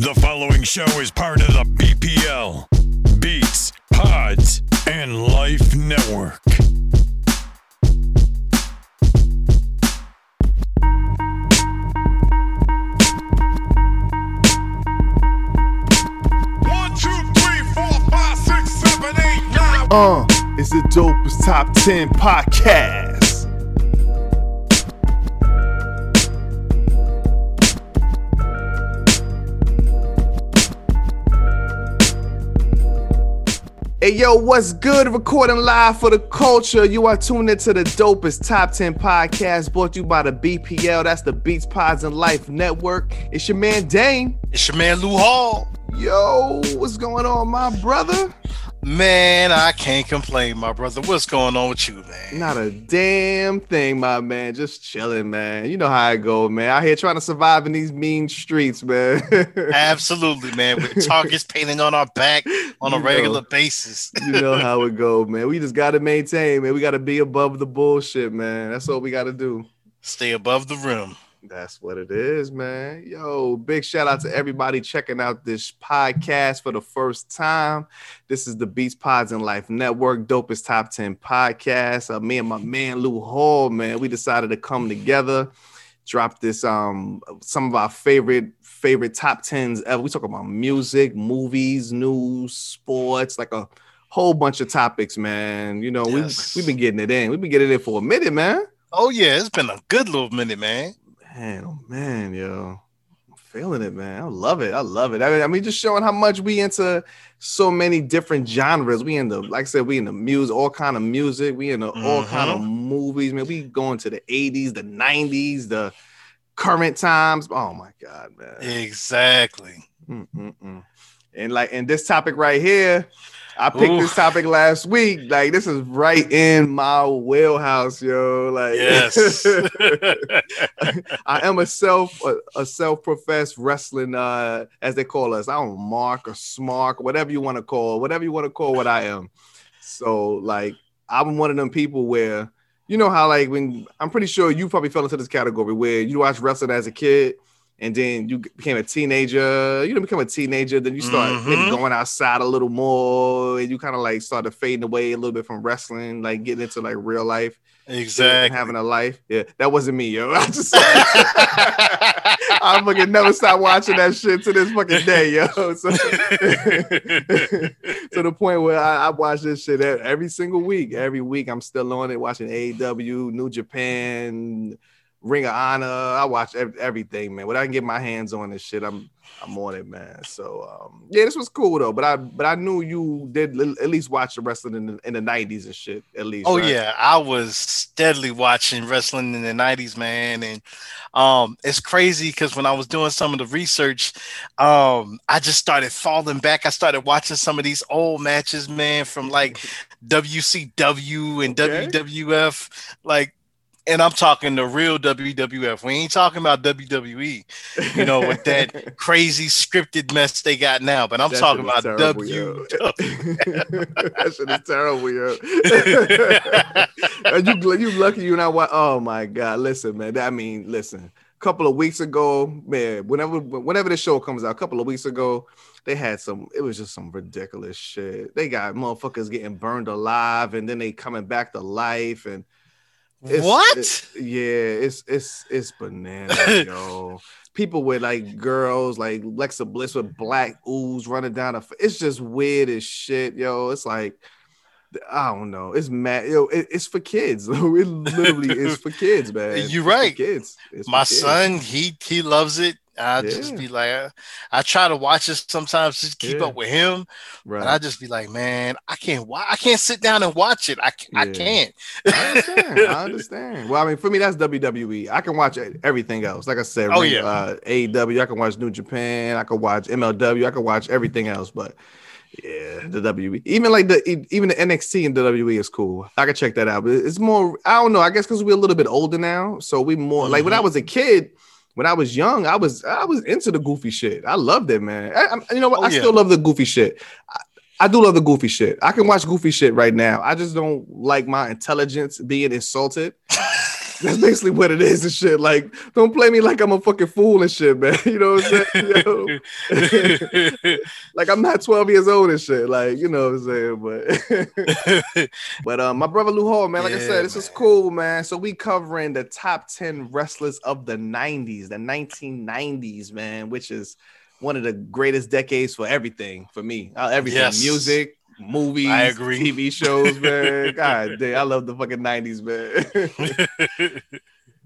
The following show is part of the BPL, Beats, Pods, and Life Network. One, two, three, four, five, six, seven, eight, nine. Uh, it's the dopest top 10 podcast. Hey yo, what's good? Recording live for the culture. You are tuned into the dopest top 10 podcast brought to you by the BPL. That's the Beats Pods and Life Network. It's your man Dame. It's your man Lou Hall. Yo, what's going on, my brother? Man, I can't complain, my brother. What's going on with you, man? Not a damn thing, my man. Just chilling, man. You know how I go, man. Out here trying to survive in these mean streets, man. Absolutely, man. With targets painting on our back on a You know. regular basis. you know how it go, man. We just gotta maintain, man. We gotta be above the bullshit, man. That's all we gotta do. Stay above the rim. That's what it is, man. Yo, big shout out to everybody checking out this podcast for the first time. This is the Beats Pods and Life Network, dopest top 10 podcast. Uh, me and my man Lou Hall, man, we decided to come together, drop this um some of our favorite favorite top 10s ever. We talk about music, movies, news, sports, like a whole bunch of topics, man. You know, Yes. we we've been getting it in. We've been getting it in for a minute, man. Oh, yeah, it's been a good little minute, man. Man, oh man, yo, I'm feeling it, man. I love it. I love it. I mean, I mean, just showing how much we into so many different genres. We in the, like I said, we in the music, all kind of music. We in the all kind of mm-hmm. movies, man. We going to the 80s, the 90s, the current times. Oh my god, man. Exactly. Mm-mm-mm. And like, and this topic right here, I picked this topic last week. Like, this is right in my wheelhouse, yo. Like, Yes. I am a self a, a self-professed wrestling uh as they call us. I don't mark or smark, whatever you want to call, whatever you want to call what I am. So like I'm one of them people where you know how like when I'm pretty sure you probably fell into this category where you watch wrestling as a kid and then you became a teenager, you know, become a teenager, then you start maybe Mhm. going outside a little more, and you kind of like started fading away a little bit from wrestling, like getting into like real life and exactly. having a life. Yeah, that wasn't me, yo. I just I fucking never stop watching that shit to this fucking day, yo. So, to the point where I, I watch this shit every single week. Every week I'm still on it, watching AEW, New Japan, Ring of Honor. I watch everything, man. When I can get my hands on this shit, I'm I'm on it, man. So um, yeah, this was cool though. But I but I knew you did at least watch the wrestling in the, in the 90s and shit. At least. Oh right? yeah, I was steadily watching wrestling in the '90s, man, and um, it's crazy because when I was doing some of the research, um, I just started falling back. I started watching some of these old matches, man, from like WCW and Okay. WWF, like. And I'm talking the real WWF. We ain't talking about WWE, you know, with that crazy scripted mess they got now. But I'm That talking about terrible, W. yo. that shit is terrible, yo. And you, you lucky you not watch. Oh my god! Listen, man. I mean, listen. A couple of weeks ago, man. Whenever, whenever the show comes out, a couple of weeks ago, they had some. It was just some ridiculous shit. They got motherfuckers getting burned alive, and then they coming back to life, and it's- what? it- yeah, it's it's it's bananas, yo. People with like girls, like Lexa Bliss with black ooze running down. A, it's just weird as shit, yo. It's like I don't know. It's mad, yo. It, it's for kids. it literally is for kids, man. You're right. kids. It's my kids. son he he loves it i just Yeah. be like I, I try to watch it sometimes just keep Yeah. up with him right? and i just be like man i can't wa- i can't sit down and watch it i, ca- I can't I understand. I understand. Well, I mean, for me, that's WWE. I can watch everything else. Like I said, Oh, yeah. uh, AEW. I can watch New Japan. I can watch MLW. I can watch everything else. But yeah, the WWE, even like the even the NXT and WWE is cool. I can check that out. But it's more. I don't know. I guess because we're a little bit older now, so we more like when I Mhm. was a kid. When I was young, I was I was into the goofy shit. I loved it, man. I, I'm- you know what? Oh, I yeah. still love the goofy shit. I, I do love the goofy shit. I can watch goofy shit right now. I just don't like my intelligence being insulted. That's basically what it is and shit. Like, don't play me like I'm a fucking fool and shit, man. You know what I'm saying? Like I'm not 12 years old and shit. Like, you know what I'm saying? But but um, my brother Lou Hall, man, like I said, this is cool, man. So we covering the top 10 wrestlers of the 90s, the 1990s, man, which is one of the greatest decades for everything for me. Uh, everything, Yes. music, movies, I agree. TV shows, man. God damn, I love the fucking 90s, man.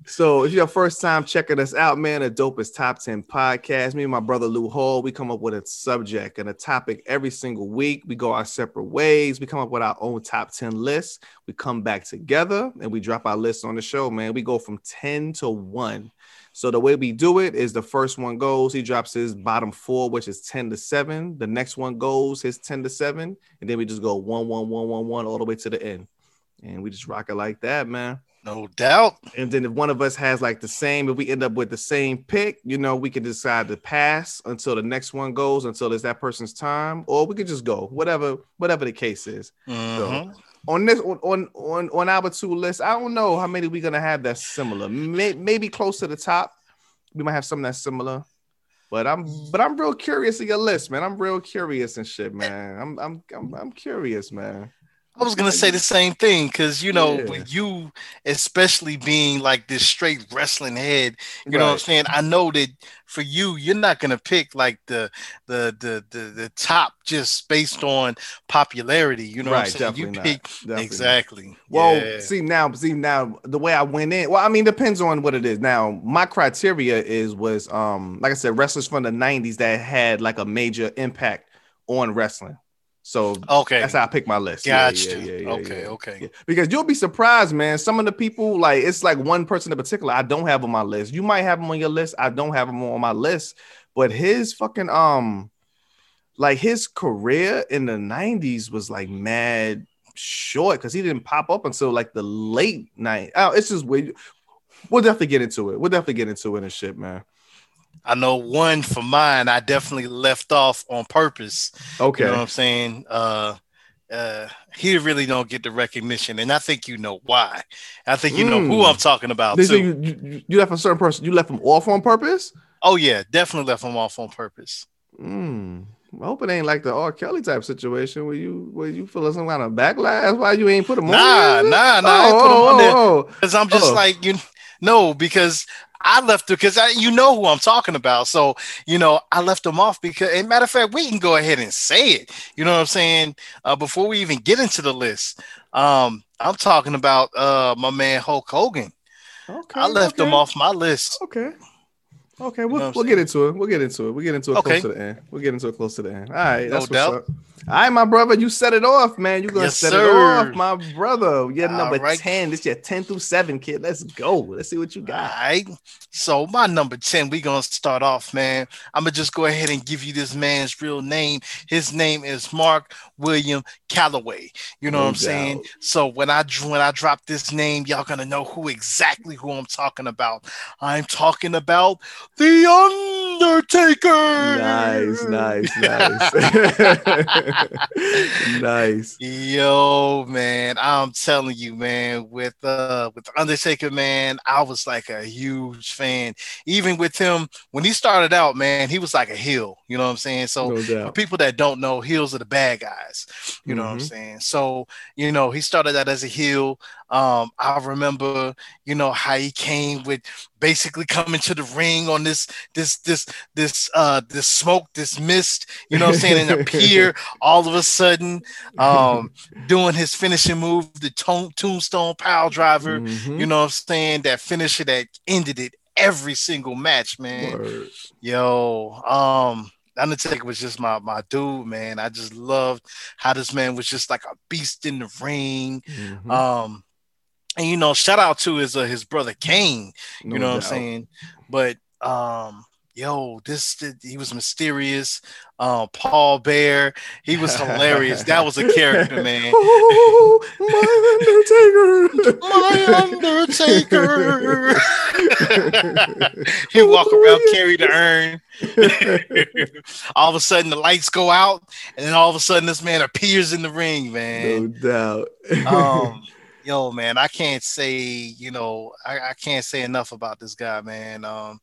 So if you're your first time checking us out, man, the dopest top 10 podcast. Me and my brother Lou Hall, we come up with a subject and a topic every single week. We go our separate ways. We come up with our own top 10 lists. We come back together and we drop our lists on the show, man. We go from 10 to 1. So the way we do it is the first one goes, he drops his bottom four, which is 10 to 7. The next one goes his 10 to 7. And then we just go 1, 1, 1, 1, 1 all the way to the end. And we just rock it like that, man. no doubt. And then if one of us has like the same, if we end up with the same pick, you know, we can decide to pass until the next one goes, until it's that person's time, or we could just go, whatever, whatever the case is. Mhm. On this, on on on, our two lists, I don't know how many we're gonna have that's similar. May, maybe close to the top. We might have something that's similar. But I'm but I'm real curious of your list, man. I'm real curious and shit, man. I'm I'm I'm, I'm curious, man. I was gonna say the same thing because you know, Yeah. with you especially being like this straight wrestling head, you know what I'm saying? I know that for you, you're not gonna pick like the the the the, the top just based on popularity. You know Right, what I'm saying? You definitely not. pick Definitely not. exactly. Well, Yeah. see now, see now the way I went in. Well, I mean, depends on what it is. Now, my criteria is was um like I said, wrestlers from the '90s that had like a major impact on wrestling. So okay. that's how I pick my list. Yeah, Gotcha. yeah, yeah, yeah, okay, okay. Because you'll be surprised, man. Some of the people, like it's like one person in particular, I don't have on my list. You might have him on your list. I don't have him on my list. But his fucking um, like his career in the '90s was like mad short because he didn't pop up until like the late night. Oh, it's just weird. We'll definitely get into it. We'll definitely get into it and shit, man. I know one for mine. I definitely left off on purpose. Okay. You know what I'm saying? Uh, uh, he really don't get the recognition, and I think you know why. I think you know who Mm. I'm talking about They too. you, you, you left a certain person. You left him off on purpose. Oh yeah, definitely left him off on purpose. Mm. I hope it ain't like the R. Kelly type situation where you where you feel some kind of backlash. Why you ain't put him Nah, on? nah, nah. I ain't put him on there oh, because I'm just Oh. like you. No, because I left it because you know who I'm talking about. So you know I left them off because, and matter of fact, we can go ahead and say it. You know what I'm saying? Uh, before we even get into the list, um, I'm talking about uh my man Hulk Hogan. okay. I left okay. him off my list. Okay. Okay, we'll, what I'm we'll get into it. We'll get into it. We'll get into it Okay. close to the end. We'll get into it close to the end. All right, No that's what's doubt. up. All right, my brother, you set it off, man. You're gonna Yes, set sir. it off, my brother. You're All number right. 10. This your 10 through 7, kid. Let's go. Let's see what you got. right. So my number 10, we're gonna start off, man. I'm gonna just go ahead and give you this man's real name. His name is Mark William Calloway. You know No what I'm saying? So when I when I drop this name, y'all gonna know who exactly who I'm talking about. I'm talking about the Undertaker. Nice, nice, nice. nice. Yo, man, I'm telling you, man, with uh with Undertaker, man, I was like a huge fan. Even with him, when he started out, man, he was like a heel. You know what I'm saying? So No for people that don't know, heels are the bad guys. You know what I'm Mhm. saying? So, you know, he started out as a heel. Um, I remember, you know, how he came with basically coming to the ring on this, this, this, this, uh, this smoke, this mist, you know what I'm saying, and appear all of a sudden, um, doing his finishing move, the tone, tombstone pile driver, Mhm. you know what I'm saying, that finisher that ended it every single match, man. Word. Yo, um, Undertaker was just my my dude, man. I just loved how this man was just like a beast in the ring. Mhm. Um, and you know, shout out to his uh, his brother Kane. You No know what I'm saying? But um, yo, this he was mysterious. Um, Paul Bearer, he was hilarious. that was a character, man. Oh, my Undertaker. My Undertaker. he walk around, carry the urn. all of a sudden, the lights go out, and then all of a sudden, this man appears in the ring, man. no doubt. Um, yo, man, I can't say, you know, I, I can't say enough about this guy, man. Um,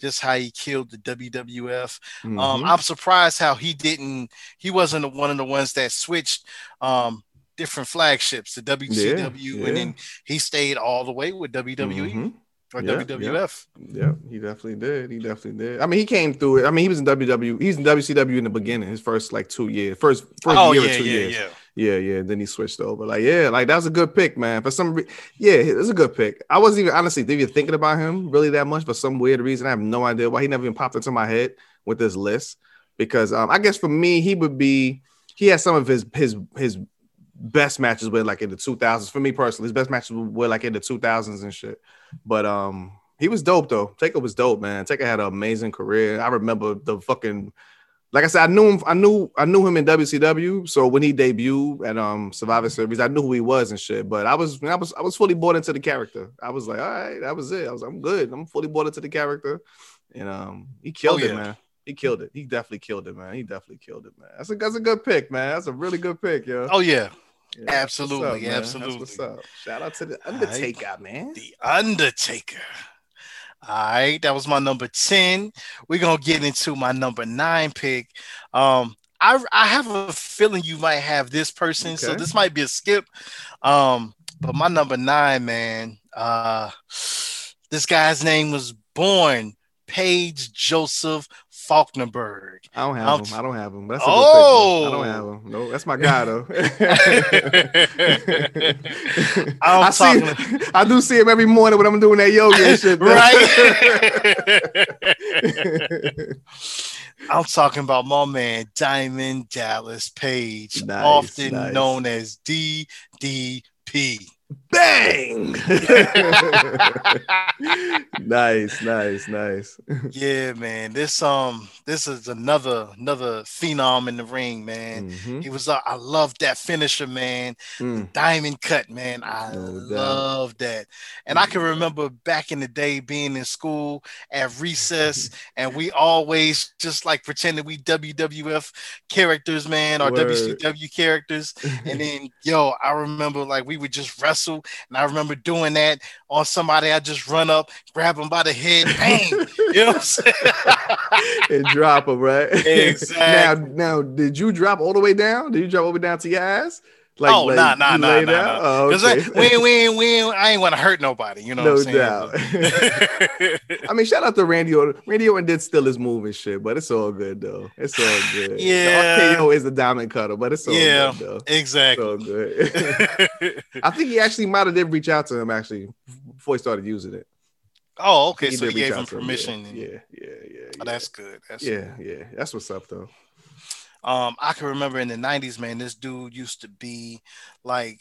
just how he killed the WWF. Um, Mhm. I'm surprised how he didn't. He wasn't one of the ones that switched um, different flagships, the WCW, yeah. and then he stayed all the way with WWE Mhm. or Yeah, WWF. Yeah, he definitely did. He definitely did. I mean, he came through it. I mean, he was in WW. He's in WCW in the beginning. His first like two years, first first Oh year yeah, or two yeah, years. Yeah. Yeah. Then he switched over. Like, yeah, like that was a good pick, man. For some, re- yeah, it's a good pick. I wasn't even honestly even thinking about him really that much for some weird reason. I have no idea why he never even popped into my head with this list. Because um, I guess for me, he would be. He has some of his his his best matches with like in the 2000s. For me personally, his best matches were like in the 2000s and shit. But um, he was dope though. Taker was dope, man. Taker had an amazing career. I remember the fucking like I said, I knew him. I knew I knew him in WCW. So when he debuted at um Survivor Series, I knew who he was and shit. But I was I was I was fully bought into the character. I was like, all right, that was it. I was I'm good. I'm fully bought into the character, and um he killed Oh, it, yeah. man. He killed it. He definitely killed it, man. He definitely killed it, man. That's a that's a good pick, man. That's a really good pick, yo. Oh yeah, Yeah, absolutely. That's absolutely. what's up. Shout out to the Undertaker, man. The Undertaker. All right, that was my number 10. We're gonna get into my number nine pick. Um, I I have a feeling you might have this person, so this might be a skip. Um, but my number nine, man, uh this guy's name was born Page Joseph Falkinburg. I don't have I'll him. I don't have him. But that's a Oh! I don't have oh! him. No, that's my guy though. I'm I see. talking- I do see him every morning when I'm doing that yoga and shit. right? I'm talking about my man Diamond Dallas Page, Nice, often nice. known as DDP. Bang! nice, nice, nice. yeah, man. This um, this is another another phenom in the ring, man. Mhm. He was. Uh, I love that finisher, man. Mm. Diamond cut, man. I No love that. And I can remember back in the day being in school at recess, and we always just like pretended we WWF characters, man, or Word. WCW characters. And then, yo, I remember like we would just wrestle, and I remember doing that on somebody. I just run up, grab them by the head, bang. you know what I'm saying? and drop them, right? Exactly. now, now, did you drop all the way down? Did you drop all the way down to your ass? Oh, nah, nah, you nah, laid nah, nah. Oh, okay. I, we, ain't- we, we, I ain't want to hurt nobody, you know no what I'm saying? doubt. I mean, shout out to Randy Orton. Randy Orton did steal his move and shit, but it's all good though. It's all good. Yeah. The RKO is the diamond cutter, but it's all Yeah. good though. It's exactly. all good. I think he actually might have did reach out to him actually before he started using it. oh, okay. He So he gave him permission. Yeah, and- yeah, yeah, yeah. Oh, that's good. That's yeah, yeah. That's what's up though. Um, I can remember in the '90s, man. This dude used to be like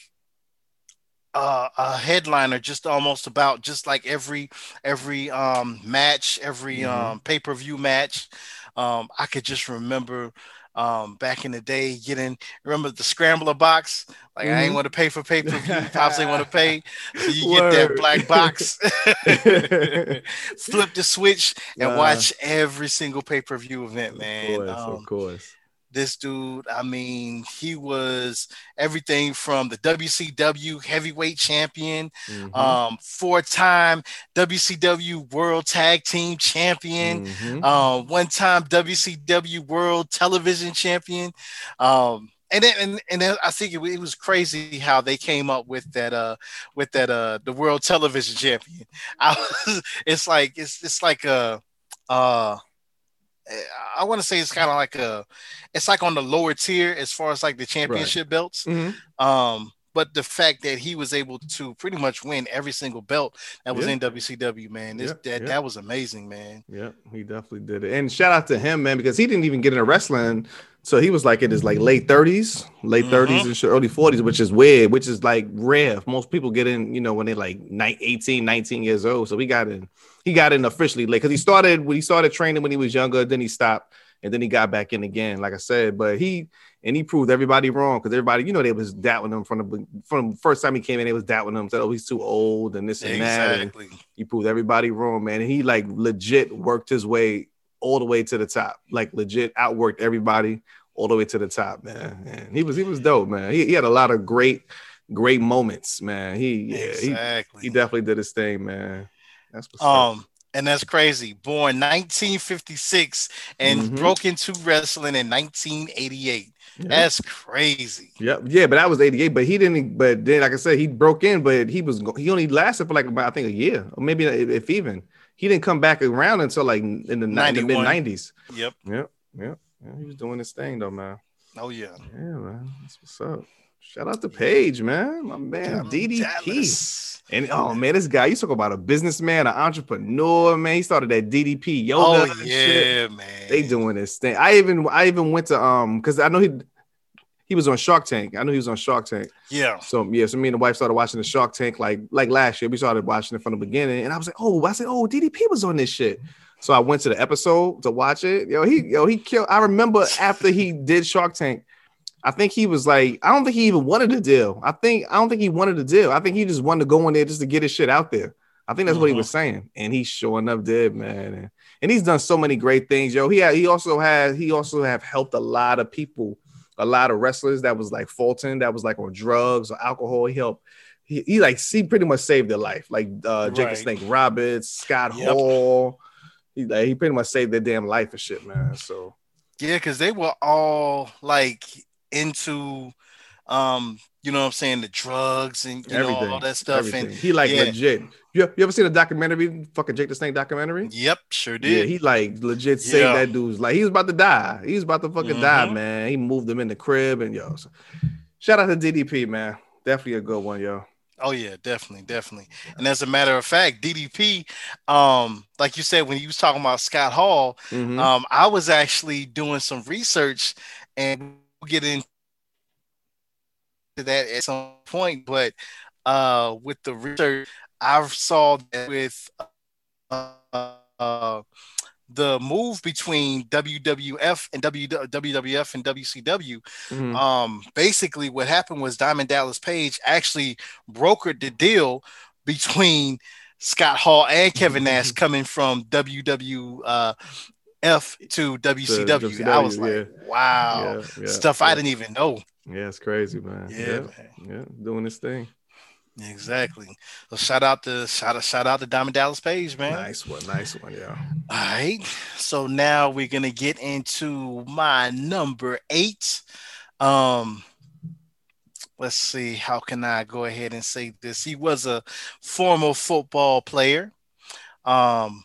uh, a headliner, just almost about just like every every um match, every Mhm. um pay per view match. Um, I could just remember um back in the day getting remember the scrambler box. Like I ain't Mhm. want to pay for pay per view. Pops ain't want to pay, so you get that black box. Flip the switch and Uh, watch every single pay per view event, man. Of course, Um, of course. This dude, I mean, he was everything from the WCW heavyweight champion, Mhm, um, four-time WCW World Tag Team champion, mhm. um, one-time WCW World Television champion. Um, and then, and, and then I think it, it was crazy how they came up with that uh with that uh the World Television champion. I was, it's like it's it's like a uh I want to say it's kind of like a it's like on the lower tier as far as like the championship belts. Mhm. Um, but the fact that he was able to pretty much win every single belt that was Yeah. in WCW, man, this Yeah, that yeah. that was amazing, man. Yeah, he definitely did it. And shout out to him, man, because he didn't even get into wrestling. So he was like in his like late 30s, late Mhm. 30s and early 40s, which is weird, which is like rare. Most people get in, you know, when they're like ni- 18, 19 years old. So he got in, he got in officially late because he started when he started training when he was younger, then he stopped and then he got back in again, like I said. But he and he proved everybody wrong because everybody, you know, they was doubting him from the from the first time he came in, they was doubting him, said, Oh, he's too old and this and that. And Exactly. he proved everybody wrong, man. And he like legit worked his way all the way to the top, like legit outworked everybody all the way to the top, man. And he was he was dope, man. He, he had a lot of great great moments, man. He yeah, exactly. he, he definitely did his thing, man. That's what's up. um, and that's crazy. Born 1956 and Mhm. broke into wrestling in 1988. Yeah. That's crazy. Yep. Yeah, but that was 88. But he didn't, but then, like I said, he broke in, but he was, he only lasted for like about, I think, a year, or maybe if even. He didn't come back around until like in the, mid 90s. Yep. Yep. Yep. Yeah, he was doing his thing, though, man. Oh yeah. Yeah, man. That's what's up. Shout out to Page, man. My man, DDP. And oh man, this guy, you talk about a businessman, an entrepreneur, man. He started that DDP yoga. Oh yeah, man. They doing this thing. I even I even went to um because I know he he was on Shark Tank. I know he was on Shark Tank. Yeah. So yeah, so me and the wife started watching the Shark Tank like like last year. We started watching it from the beginning, and I was like, oh, I said, oh, DDP was on this shit. So I went to the episode to watch it. Yo, he yo he killed. I remember after he did Shark Tank, I think he was like, I don't think he even wanted a deal. I think I don't think he wanted a deal. I think he just wanted to go in there just to get his shit out there. I think that's what he was mm-hmm. saying, and he's showing up dead, man. And, and he's done so many great things, yo. He had, he also has he also have helped a lot of people, a lot of wrestlers that was like Fulton, that was like on drugs or alcohol. He helped. He, he like he pretty much saved their life, like uh, the Right. Snake Roberts, Scott Yep. Hall. He like he pretty much saved their damn life and shit, man. So Yeah, because they were all like into um, you know what I'm saying, the drugs and you everything, know all that stuff. everything. And he like yeah. legit. You, you ever seen a documentary, fucking Jake the Snake documentary? yep, sure did. Yeah, he like legit saved Yeah. that dude's like he was about to die. He was about to fucking die, Mhm. man. He moved him in the crib and yo. So, shout out to DDP, man. Definitely a good one, yo. Oh yeah, definitely, definitely. And as a matter of fact, DDP, um, like you said when you was talking about Scott Hall, Mhm. um, I was actually doing some research and we'll get into that at some point, but uh with the research, I saw that with uh, uh the move between WWF and W WWF and WCW, Mhm. um, basically what happened was Diamond Dallas Page actually brokered the deal between Scott Hall and Kevin Nash coming from WWF to WCW. I was like, wow, Yeah, yeah, stuff yeah. I didn't even know. Yeah, it's crazy, man. Yeah, Yeah, man. yeah, doing this thing. Exactly. So shout out to shout out shout out to Diamond Dallas Page, man. Nice one, nice one, yeah. All right. So now we're gonna get into my number eight. Um let's see, how can I go ahead and say this? He was a former football player. Um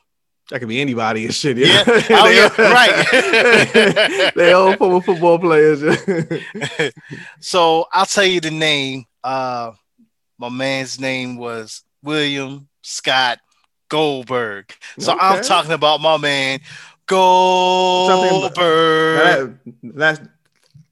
That could be anybody and shit. Yeah. Yeah, Oh, yeah, right. they all former football players. so I'll tell you the name. Uh my man's name was William Scott Goldberg. So I'm talking about my man Goldberg. That- that's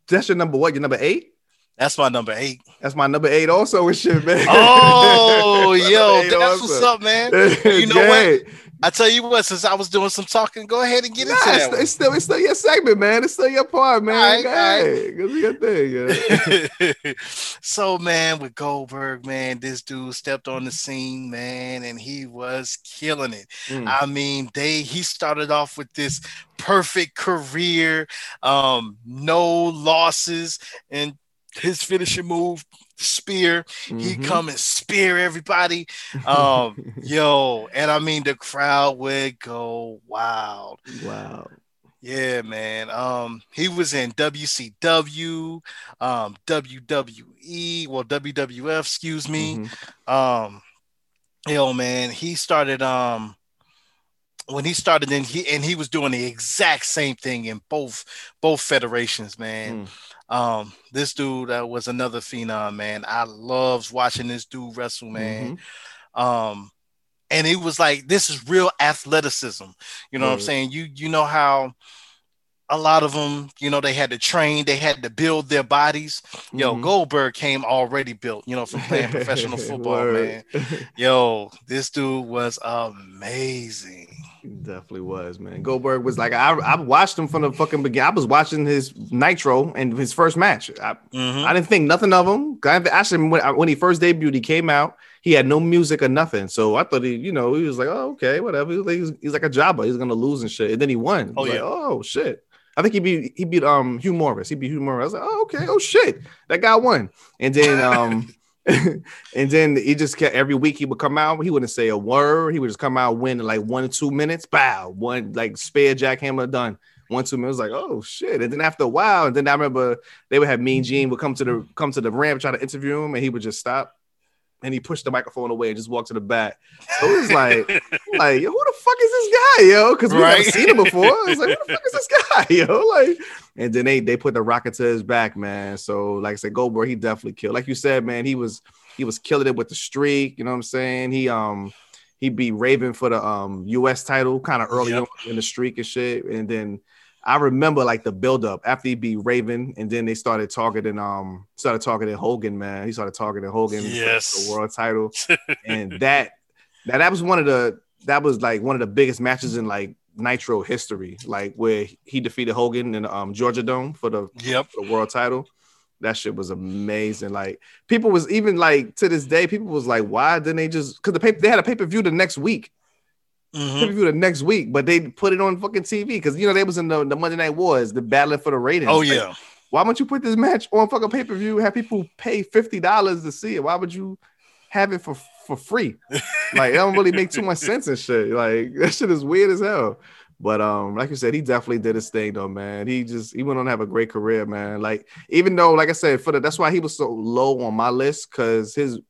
that's your number what? Your number eight? That's my number eight. That's my number eight also and shit, man. Oh, yo, that's what's up, man. You know what? I tell you what, since I was doing some talking, go ahead and get Nah, into it's, one. it's still it's still your segment, man. It's still your part, man. All right, Go all right. ahead. Go do your thing. Yeah. so man, with Goldberg, man, this dude stepped on the scene, man, and he was killing it. Mm. I mean, they he started off with this perfect career, um, no losses, and his finishing move, spear. He Mhm. come and spear everybody. Um, yo, and I mean the crowd would go wild. wow. Yeah, man. Um, he was in WCW, um, WWE, well, WWF, excuse me. Mhm. Um, yo, man, he started um when he started in he and he was doing the exact same thing in both both federations, man. Mm. Um, this dude uh, was another phenom, man. I loves watching this dude wrestle, man. Mhm. Um, and it was like this is real athleticism. You know what I'm saying? You you know how a lot of them, you know, they had to train, they had to build their bodies. Yo, Mhm. Goldberg came already built, you know, from playing professional football, man. Yo, this dude was amazing. He definitely was, man. Goldberg was like I, I watched him from the fucking beginning. I was watching his Nitro and his first match. I, Mhm. I didn't think nothing of him. I- Actually, when, when he first debuted, he came out. He had no music or nothing. So I thought he, you know, he was like, oh, okay, whatever. He was, like- he's, he's like a jobber. He's gonna lose and shit. And then he won. Oh, Like, yeah. oh shit. I think he beat he beat um Hugh Morrus. He beat Hugh Morrus. I was like, oh okay, oh shit, that guy won. And then um and then he just kept every week he would come out. He wouldn't say a word. He would just come out, win in like one or two minutes. Bow, one like spear jackhammer done. One two minutes, like oh shit. And then after a while, and then I remember they would have Mean Gene would come to the come to the ramp try to interview him, and he would just stop and he pushed the microphone away and just walked to the back. So it was like, like, yo, who the fuck is this guy, yo? Because we Right. never seen him before. It's like, who the fuck is this guy, yo? Like, and then they they put the rocket to his back, man. So like I said, Goldberg, he definitely killed. Like you said, man, he was he was killing it with the streak. You know what I'm saying? He um he beat Raven for the um US title kind of early Yep. on in the streak and shit. And then I remember like the buildup after he beat Raven, and then they started targeting um started targeting Hogan, man. He started targeting Hogan for Yes. the world title, and that that that was one of the that was like one of the biggest matches in like Nitro history, like where he defeated Hogan in um Georgia Dome for the Yep. for the world title. That shit was amazing. Like people was even like to this day, people was like, why didn't they just because the paper they had a pay per view the next week Mhm. pay per view the next week, but they put it on fucking TV because you know they was in the, the Monday Night Wars, the battling for the ratings. Oh Like, yeah. why would you put this match on fucking pay per view? Have people pay fifty dollars to see it? Why would you have it for for free? like it don't really make too much sense and shit. Like that shit is weird as hell. But um, like you said, he definitely did his thing though, man. He just he went on to have a great career, man. Like even though, like I said, for the that's why he was so low on my list because his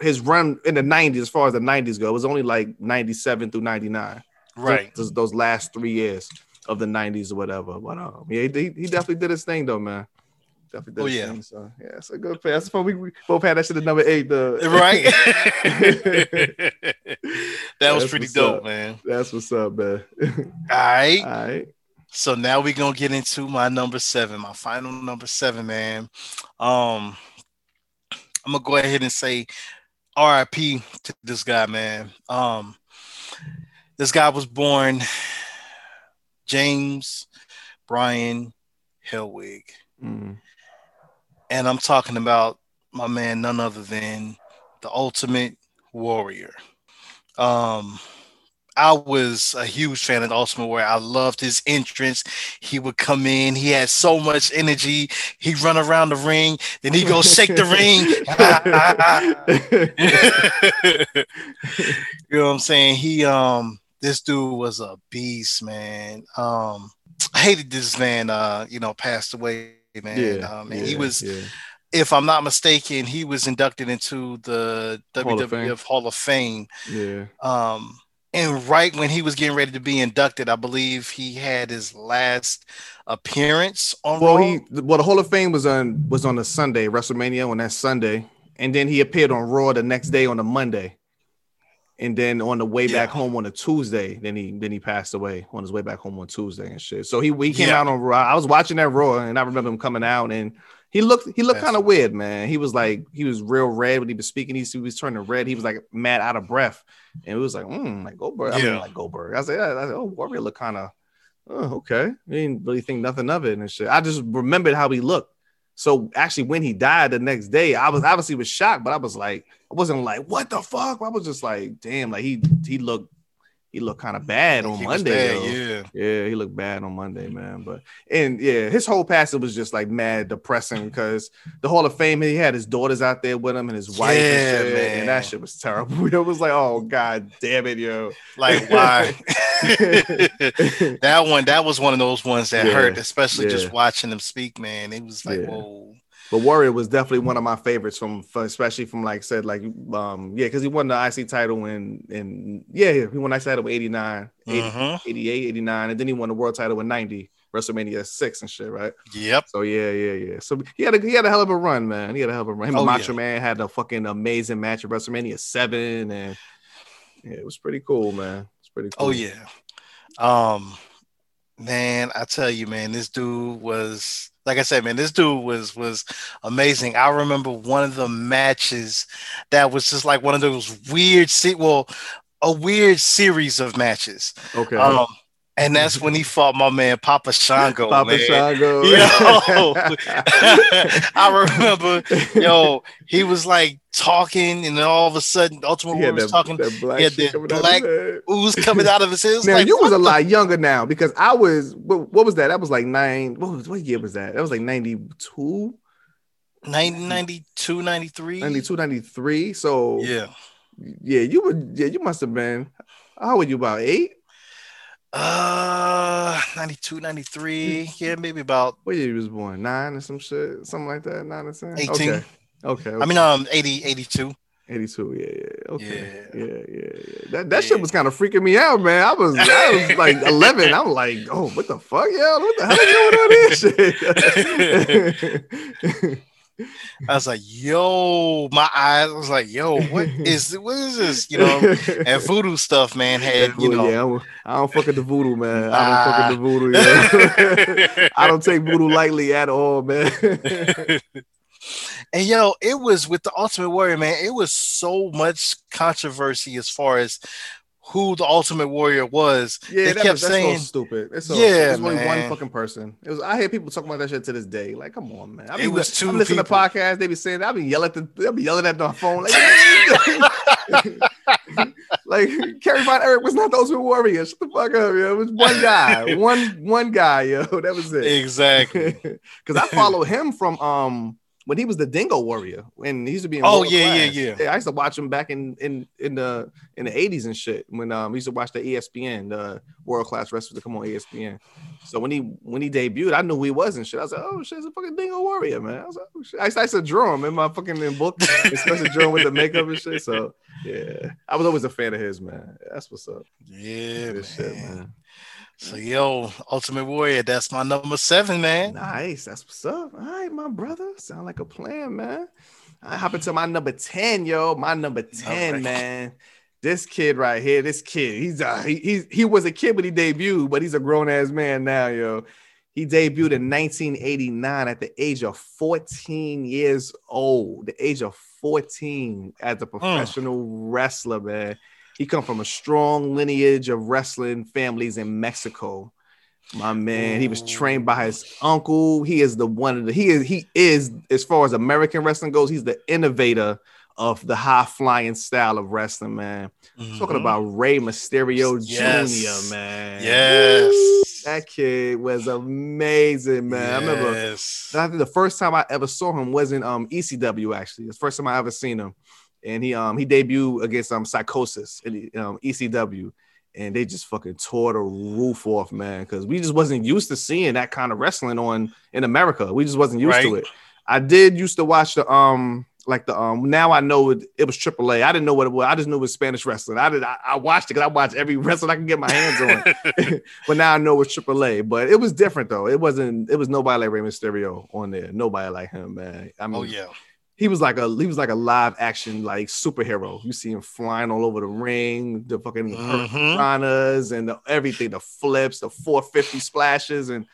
his run in the 90s, as far as the 90s go, was only like 97 through 99 Right. those, those last three years of the 90s or whatever. But um, yeah, he, he definitely did his thing though, man. Definitely did Oh, yeah. thing. So yeah, it's a good pass. That's. We, we both had that shit at number eight. The Right. that was That's pretty dope, up. man. That's what's up, man. All right. All right. So now we're gonna get into my number seven, my final number seven, man. Um, I'm gonna go ahead and say RIP to this guy, man. Um, this guy was born James Brian Hellwig, Mm. and I'm talking about my man, none other than the Ultimate Warrior. Um, I was a huge fan of the Ultimate Warrior. I loved his entrance. He would come in. He had so much energy. He'd run around the ring. Then he go shake the ring. you know what I'm saying? He um this dude was a beast, man. Um I hated this man uh, you know, passed away, man. yeah, um and yeah, he was yeah. if I'm not mistaken, he was inducted into the Hall of WWF Hall of Fame. yeah. Um, and right when he was getting ready to be inducted, I believe he had his last appearance on Well, Raw. he well the Hall of Fame was on was on a Sunday, WrestleMania on that Sunday, and then he appeared on Raw the next day on a Monday, and then on the way Yeah. back home on a Tuesday, then he then he passed away on his way back home on Tuesday and shit. So he he came Yeah. out on Raw. I was watching that Raw, and I remember him coming out, and he looked he looked kind of weird, man. He was like he was real red when he was speaking. He, he was turning red. He was like mad out of breath, and it was like mm, like Goldberg. I mean like Goldberg. I said, I said oh Warrior look kind of oh, okay. I didn't really think nothing of it and shit. I just remembered how he looked. So actually, when he died the next day, I was obviously was shocked, but I was like, I wasn't like, what the fuck? I was just like, damn, like he he looked he looked kind of bad on He Monday. bad, yeah. Yeah, he looked bad on Monday, man. But and yeah, his whole passing was just like mad depressing because the Hall of Fame, he had his daughters out there with him and his wife, Yeah, and, shit, man. and that shit was terrible. It was like, oh god damn it, yo. Like why? that one, that was one of those ones that Yeah, hurt, especially yeah. just watching him speak, man. It was like, Yeah. whoa. But Warrior was definitely one of my favorites from, especially from like I said, like um, yeah, because he won the IC title in in yeah, he won the IC title in 89, 80, Mhm. 88, 89, and then he won the world title in 90, WrestleMania 6 and shit, right? Yep. So yeah, yeah, yeah. So he had a he had a hell of a run, man. He had a hell of a run. Him Oh, Macho yeah. Man had a fucking amazing match at WrestleMania 7, and yeah, it was pretty cool, man. It's pretty cool. Oh yeah. Um man, I tell you, man, this dude was like I said, man, this dude was was amazing. I remember one of the matches that was just like one of those weird se- well, a weird series of matches. Okay. Um and that's when he fought my man Papa Shango. Papa man. Shango. Yo. I remember, yo, he was like talking, and then all of a sudden, Ultimate Warrior was talking. that black shit that coming out black ooze coming out of his head. Now like, you was a lot younger now because I was what, what was that? That was like nine. What was what year was that? That was like ninety two. 90, 92, 93. 92, 93. So Yeah. yeah, you would yeah, you must have been how old were you about eight? Uh 92, 93. Yeah, maybe about What year he was born? Nine or some shit, something like that. Nine or ten. 18. Okay. Okay. I mean um 80, 82. 82. Yeah, yeah. Okay. Yeah. Yeah, yeah, yeah. That that Yeah. shit was kind of freaking me out, man. I was I was like 11. I'm like, oh, what the fuck, yo? What the hell is going on this shit? I was like, yo, my eyes. I was like, yo, what is what is this? You know, and voodoo stuff, man, had you know. yeah, I'm, I don't fuck with the voodoo, man. I don't fuck with the ah. voodoo. Yeah. I don't take voodoo lightly at all, man. And yo, it was with the Ultimate Warrior, man. It was so much controversy as far as who the Ultimate Warrior was. Yeah, they that kept was, that's saying so stupid. It's so, Yeah, it's only one fucking person. It was. I hear people talking about that shit to this day. Like, come on, man. I be, It was two I'm listening people. to podcasts. They be saying. I be yelling at the. I be yelling at the phone. Like, like Kerry Von Erich was not the Ultimate Warrior. Shut the fuck up, yo. It was one guy. one one guy, yo. That was it. exactly. Because I follow him from um when he was the Dingo Warrior and he used to be in Oh, World yeah, Class. yeah, yeah. I used to watch him back in in in the in the eighties and shit when um we used to watch the ESPN the World Class Wrestler to come on ESPN. So when he when he debuted, I knew who he was and shit. I was like, oh shit, it's a fucking Dingo Warrior, man. I was like, oh, shit. I, used, I used to draw him in my fucking in book, especially drawing with the makeup and shit. So yeah, I was always a fan of his, man. That's what's up. Yeah, Good shit, man. So yo, Ultimate Warrior, that's my number seven, man. Nice. That's what's up. All right, my brother. Sound like a plan, man. I hop into my number 10, yo. My number 10, right. man. This kid right here, this kid, he's uh he, he he was a kid when he debuted, but he's a grown-ass man now, yo. He debuted in 1989 at the age of 14 years old. The age of 14 as a professional wrestler, man. He come from a strong lineage of wrestling families in Mexico. My man, he was trained by his uncle. He is the one of the he is he is as far as American wrestling goes, he's the innovator of the high flying style of wrestling, man. Talking Mhm. about Rey Mysterio Yes. Jr., man. yes, That kid was amazing, man. I remember Yes. I think the first time I ever saw him was in um ECW actually. It's the first time I ever seen him. And he um he debuted against um Psychosis in um ECW. And they just fucking tore the roof off, man. Cause we just wasn't used to seeing that kind of wrestling on in America. We just wasn't used to it. I did used to watch the um like the um now I know it, it was AAA. I didn't know what it was. I just knew it was Spanish wrestling. I did I, I watched it because I watched every wrestling I can get my hands on. but now I know it's AAA. But it was different though. It wasn't. It was nobody like Rey Mysterio on there. Nobody like him, man. I mean, oh yeah. He was like a he was like a live action like superhero. You see him flying all over the ring, the fucking Mhm. piranhas and the, everything, the flips, the 450 splashes, and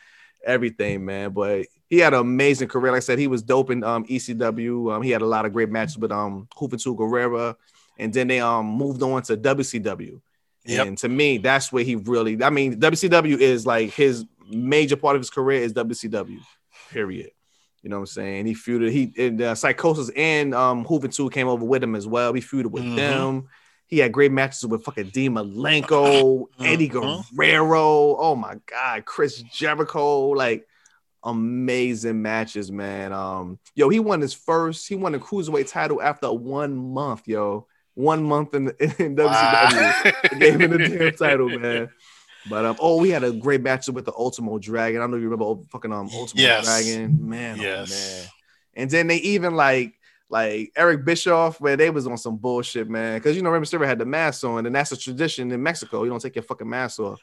everything, man. But he had an amazing career. Like I said, he was dope in um, ECW. Um, he had a lot of great matches with um Juventud Guerrera, and then they um moved on to WCW. Yep. And to me, that's where he really. I mean, WCW is like his major part of his career is WCW. Period. You know what I'm saying? He feuded. He and uh, Psychosis and um Juventud came over with him as well. He feuded with Mhm. them. He had great matches with fucking Dean Malenko, Eddie Mhm. Guerrero. Oh my God, Chris Jericho. Like amazing matches, man. Um, yo, he won his first. He won the cruiserweight title after one month, yo. One month in, in WCW. Wow. Gave him the damn title, man. But um, oh, we had a great matchup with the Ultimo Dragon. I don't know if you remember fucking um Ultimo Yes. Dragon, man. Yes. Oh, man. And then they even like like Eric Bischoff, where they was on some bullshit, man. Because you know Rey Mysterio had the mask on, and that's a tradition in Mexico. You don't take your fucking mask off.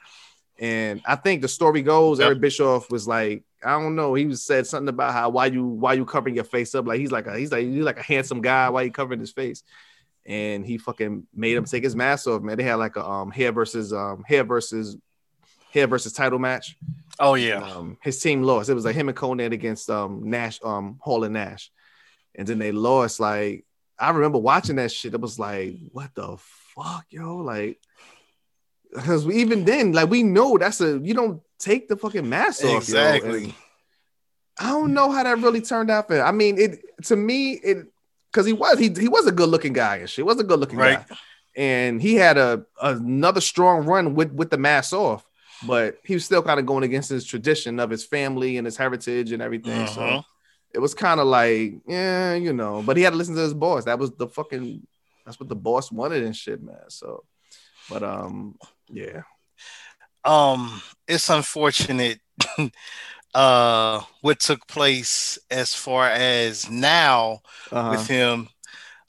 And I think the story goes, Yep. Eric Bischoff was like, I don't know. He was said something about how why you why you covering your face up? Like he's like a he's like he's like a handsome guy. Why you covering his face? And he fucking made him take his mask off, man. They had like a um hair versus um hair versus hair versus title match. Oh yeah. Um, his team lost. It was like him and Konnan against um Nash, um Hall and Nash, and then they lost. Like I remember watching that shit. It was like, what the fuck, yo? Like, because even then, like, we know that's a you don't take the fucking mask off. Exactly. And I don't know how that really turned out for. I mean, it to me it because he was he he was a good looking guy and shit. He Was a good looking Right. guy, and he had a another strong run with with the mask off but he was still kind of going against his tradition of his family and his heritage and everything. So Mhm. it was kind of like, yeah, you know, but he had to listen to his boss. That was the fucking that's what the boss wanted and shit, man. So, but um, yeah, um it's unfortunate uh what took place as far as now uh-huh. with him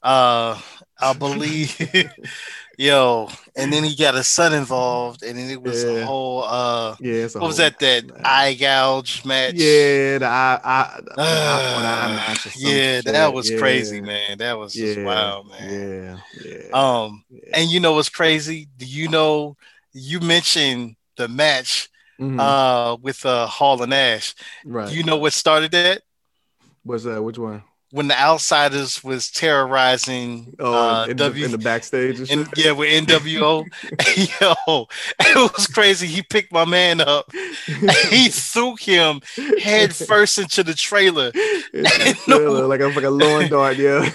uh i believe yo and then he got a son involved and then it was Yeah. a whole uh yeah. What was that that man. eye gouge match Yeah, the eye, eye, the Uh, eye match yeah shit. that was Yeah, crazy man that was just Yeah, wild man Yeah, yeah. um and you know what's crazy do you know you mentioned the match Mhm. uh with uh hall and Nash right. Do you know what started that? What's that? Which one? When the outsiders was terrorizing Oh, uh, in, W the, in the backstage and yeah, with NWO. Yo, it was crazy. He picked my man up. He threw him head first into the trailer. It's a thriller, like a like a lawn dart, yeah.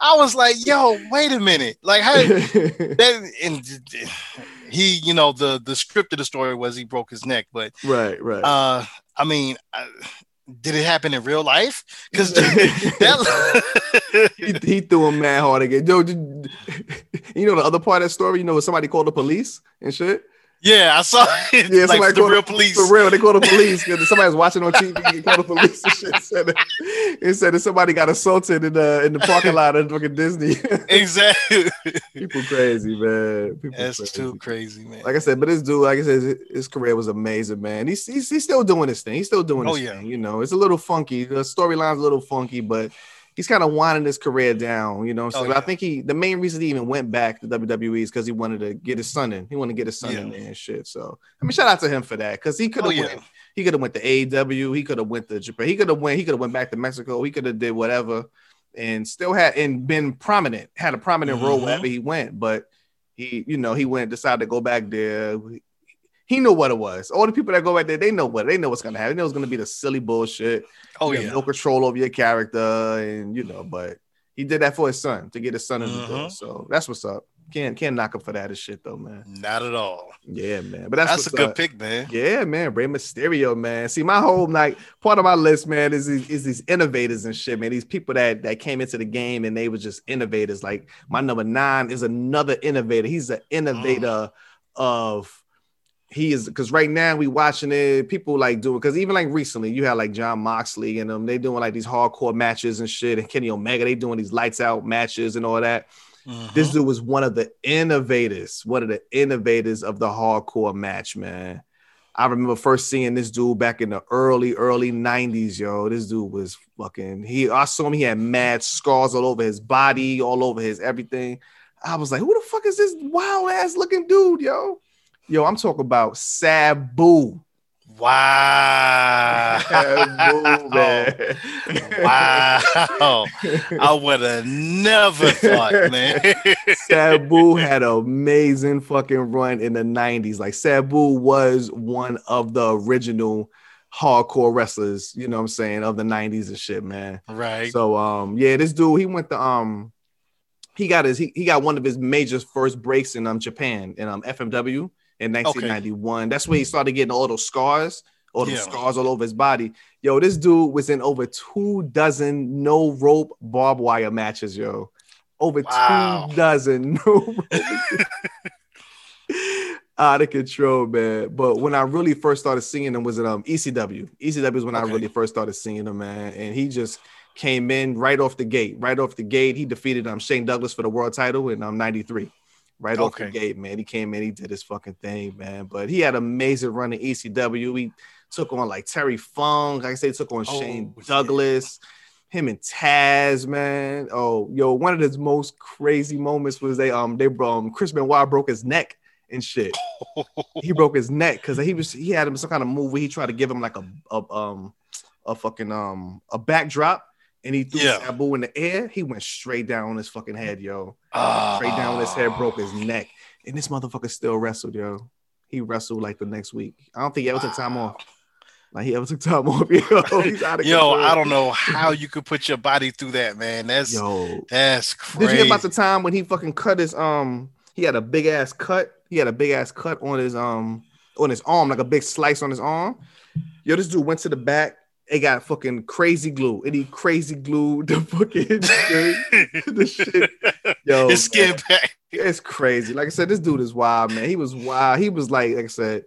I was like, yo, wait a minute. Like how that and he, you know, the the script of the story was he broke his neck, but right, right. uh I mean, uh, did it happen in real life? Because that he, he threw him mad hard again. Yo, did, you know the other part of that story? You know, when somebody called the police and shit. Yeah, I saw it. Yeah, like somebody the real police. For real, they called the police because somebody was watching on TV. They called the police and shit. Said that, it said that somebody got assaulted in the in the parking lot of fucking Disney. Exactly. People crazy, man. People That's crazy. too crazy, man. Like I said, but this dude, like I said, his- his career was amazing, man. He's he's, he's still doing his thing. He's still doing Oh, his yeah. thing. You know, it's a little funky. The storyline's a little funky, but he's kind of winding his career down. You know, what I'm Oh? But I think he the main reason he even went back to WWE is because he wanted to get his son in. He wanted to get his son in there and shit. So I mean, shout out to him for that because he could Oh, have yeah. went. He could have went to AEW. He could have went to Japan. He could have went. He could have went back to Mexico. He could have did whatever, and still had and been prominent. Had a prominent role Mhm. wherever he went. But he, you know, he went decided to go back there. He knew what it was. All the people that go back there, they know what they know what's gonna happen. They know it's gonna be the silly bullshit. oh yeah. no control over your character, and you know. But he did that for his son to get his son in the door. Mhm. So that's what's up. Can't can't knock him for that and shit though, man. Not at all. Yeah, man. But that's, That's, a good up. pick, man. Yeah, man, Rey Mysterio, man. See, my whole like part of my list, man, is these, is these innovators and shit, man. These people that that came into the game and they were just innovators. Like my number nine is another innovator. He's an innovator of he is because right now we watching it. People like doing because even like recently you had like Jon Moxley and them. They doing like these hardcore matches and shit. And Kenny Omega, they doing these lights out matches and all that. This mm-hmm. dude was one of the innovators, one of the innovators of the hardcore match, man. I remember first seeing this dude back in the early, early 90s, yo. This dude was fucking he I saw him, he had mad scars all over his body, all over his everything. I was like, who the fuck is this wild ass looking dude, yo? Yo, I'm talking about Sabu. Wow. Sabu, man. wow. I would have never thought, man. Sabu had an amazing fucking run in the 90s. Like Sabu was one of the original hardcore wrestlers, you know what I'm saying, of the 90s and shit, man. right. So um yeah, this dude he went to um he got his he, he got one of his major first breaks in um Japan in um FMW in 1991. That's where he started getting all those scars, all those Yeah. scars all over his body. Yo, this dude was in over two dozen no rope barbed wire matches, yo. Over Wow. two dozen no out of control, man. But when I really first started seeing him was at um ECW. ECW is when I really first started seeing him, man. And he just came in right off the gate. Right off the gate, he defeated um Shane Douglas for the world title in um 93. Right off the gate, man. He came in, he did his fucking thing, man. But he had an amazing run in ECW. He took on like Terry Funk, like I said, took on Oh, Shane yeah. Douglas. Him and Taz, man. Oh, yo, one of his most crazy moments was they um they um Chris Benoit broke his neck and shit. he broke his neck because he was he had him some kind of move where he tried to give him like a, a um a fucking um a backdrop and he threw Yeah. Sabu in the air. He went straight down on his fucking head, yo. Ah. Straight down on his head, broke his neck, and this motherfucker still wrestled, yo. He wrestled like the next week. I don't think he ever took time off. Like he ever took time off, yo. He's out of Yo, control. I don't know how you could put your body through that, man. That's Yo, that's crazy. Did you hear about the time when he fucking cut his um? He had a big ass cut. He had a big ass cut on his um on his arm, like a big slice on his arm. Yo, this dude went to the back they got fucking crazy glue. And he crazy glue the fucking the shit. Yo, His skin back. it's crazy. Like I said, this dude is wild, man. He was wild. He was like, like I said,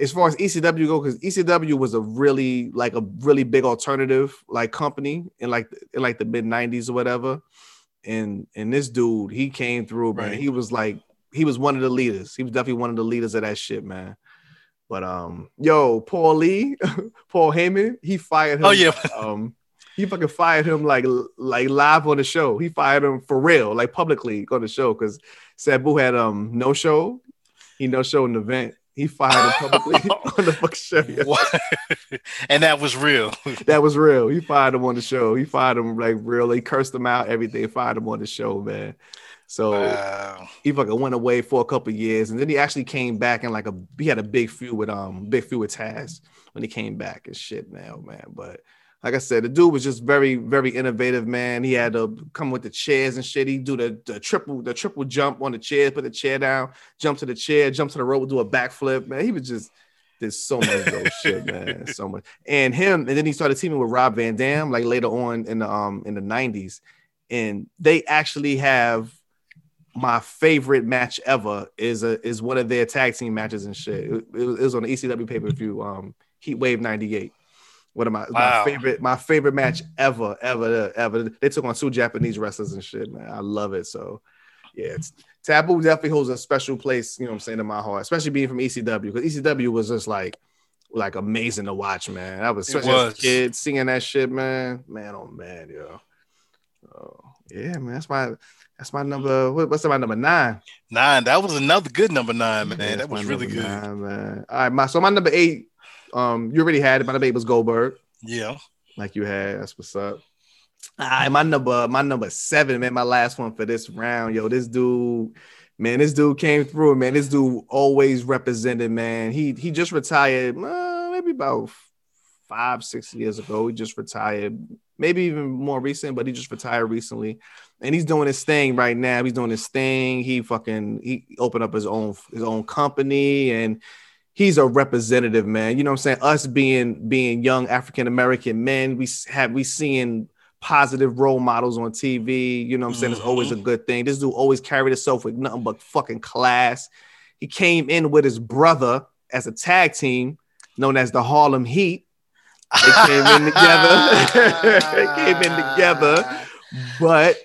as far as ECW go, because ECW was a really like a really big alternative like company in like in like the mid '90s or whatever. And and this dude, he came through, man. Right. He was like, he was one of the leaders. He was definitely one of the leaders of that shit, man. But um, yo, Paul Lee, Paul Heyman, he fired him. Oh yeah. Um, he fucking fired him like like live on the show. He fired him for real, like publicly on the show, because Sabu had um no show. He no show an event. He fired him publicly on the fucking show. What? and that was real. That was real. He fired him on the show. He fired him like real. He cursed him out. Everything. Fired him on the show, man. So Wow. he fucking went away for a couple years, and then he actually came back and like a he had a big feud with um big feud with Taz when he came back and shit now, man. But like I said, the dude was just very very innovative, man. He had to come with the chairs and shit. He do the, the triple the triple jump on the chair, put the chair down, jump to the chair, jump to the rope, do a backflip, man. He was just did so much dope shit, man. So much. And him, and then he started teaming with Rob Van Dam, like later on in the um in the 90s. And they actually have my favorite match ever is a is one of their tag team matches and shit. It, it was, it was on the ECW pay per view, um, Heat Wave '98. One of my, Wow. my favorite my favorite match ever, ever, ever. They took on two Japanese wrestlers and shit, man. I love it. So, yeah, it's, Sabu definitely holds a special place, you know what I'm saying, in my heart, especially being from ECW because ECW was just like like amazing to watch, man. I was especially a kid seeing that shit, man. Man, oh man, yo. Oh, yeah, man. That's my that's my number. What's my number nine? Nine. That was another good number nine, man. Yeah, that was really good. nine, man. All right, my so my number eight. Um, you already had it. My number eight was Goldberg, Yeah. like you had. That's what's up. All right, my number, my number seven, man. My last one for this round, yo. This dude, man, this dude came through, man. This dude always represented, man. He he just retired, uh, maybe about five, six years ago. He just retired, maybe even more recent, but he just retired recently. And he's doing his thing right now. He's doing his thing. He fucking he opened up his own his own company and he's a representative, man. You know what I'm saying? Us being being young African American men, we have we seeing positive role models on TV. You know what I'm saying? It's always a mm-hmm. good thing. This dude always carried himself with nothing but fucking class. He came in with his brother as a tag team known as the Harlem Heat. They came in together. they came in together. But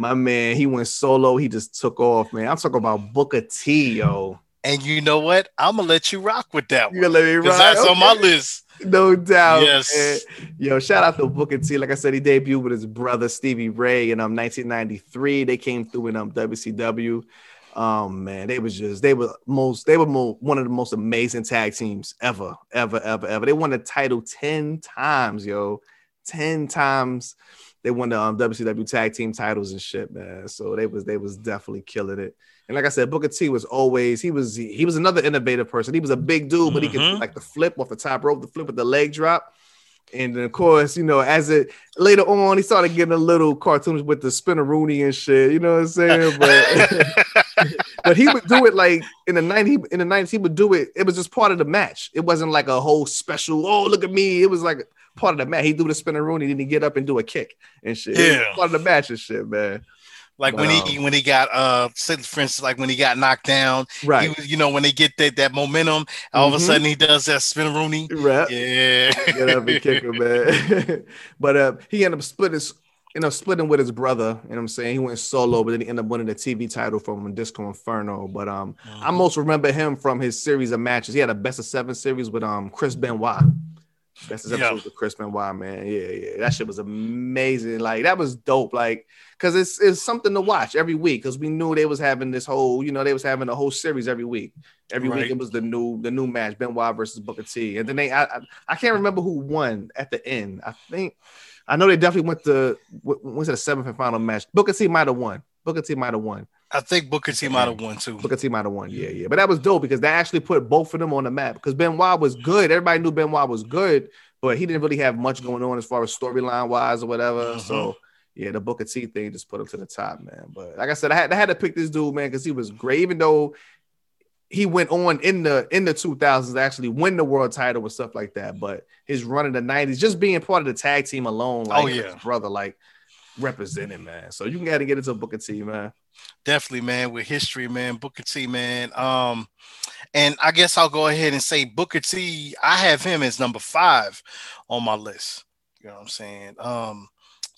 my man, he went solo. He just took off, man. I'm talking about Booker T, yo. And you know what? I'm gonna let you rock with that You one. gonna let me Because ride? that's on my list. No doubt. Yes. man. Yo, shout out to Booker T. Like I said, he debuted with his brother Stevie Ray in um 1993. They came through in um WCW. Um man, they was just they were most they were mo- one of the most amazing tag teams ever, ever, ever, ever. They won the title 10 times, yo. 10 times they won the um, WCW tag team titles and shit, man. So they was they was definitely killing it. And like I said, Booker T was always he was he was another innovative person. He was a big dude, but he could Mhm. like the flip off the top rope, the flip with the leg drop. And then of course, you know, as it later on, he started getting a little cartoons with the spinneroonie and shit. You know what I'm saying? But but he would do it like in the 90s, in the 90s, he would do it. It was just part of the match. It wasn't like a whole special, oh, look at me. It was like part of the match. He do the spinneroonie, then he get up and do a kick and shit. Yeah. part of the match and shit, man. Like when he Wow. when he got uh for instance, like when he got knocked down, Right. he was, you know, when they get that that momentum, all of a Mhm. sudden he does that spinneroonie. Right. Yeah. get up and kick him, man. but uh, he ended up splitting, you know, splitting with his brother. You know what I'm saying? He went solo, but then he ended up winning the TV title from Disco Inferno. But um, I most remember him from his series of matches. He had a best of seven series with um Chris Benoit. Best of seven Yeah. with Chris Benoit, man. Yeah, yeah. That shit was amazing. Like that was dope. Like, cause it's it's something to watch every week. Cause we knew they was having this whole, you know, they was having a whole series every week. Every Right. week it was the new the new match, Benoit versus Booker T. And then they I, I I can't remember who won at the end. I think I know they definitely went to went to the seventh and final match. Booker T might have won. Booker T might have won. I think Booker T might have won too. Booker T might have won. Yeah, yeah. But that was dope because that actually put both of them on the map. Because Benoit was good. Everybody knew Benoit was good, but he didn't really have much going on as far as storyline wise or whatever. Mhm. So yeah, the Booker T thing just put him to the top, man. But like I said, I had, I had to pick this dude, man, because he was great. Even though he went on in the in the 2000s actually win the world title and stuff like that. But his run in the 90s, just being part of the tag team alone, like Oh, yeah. his brother, like representing, man. So you can gotta get into Booker T, man. definitely, man, with history, man, Booker T, man. Um, and I guess I'll go ahead and say Booker T. I have him as number five on my list. You know what I'm saying? Um,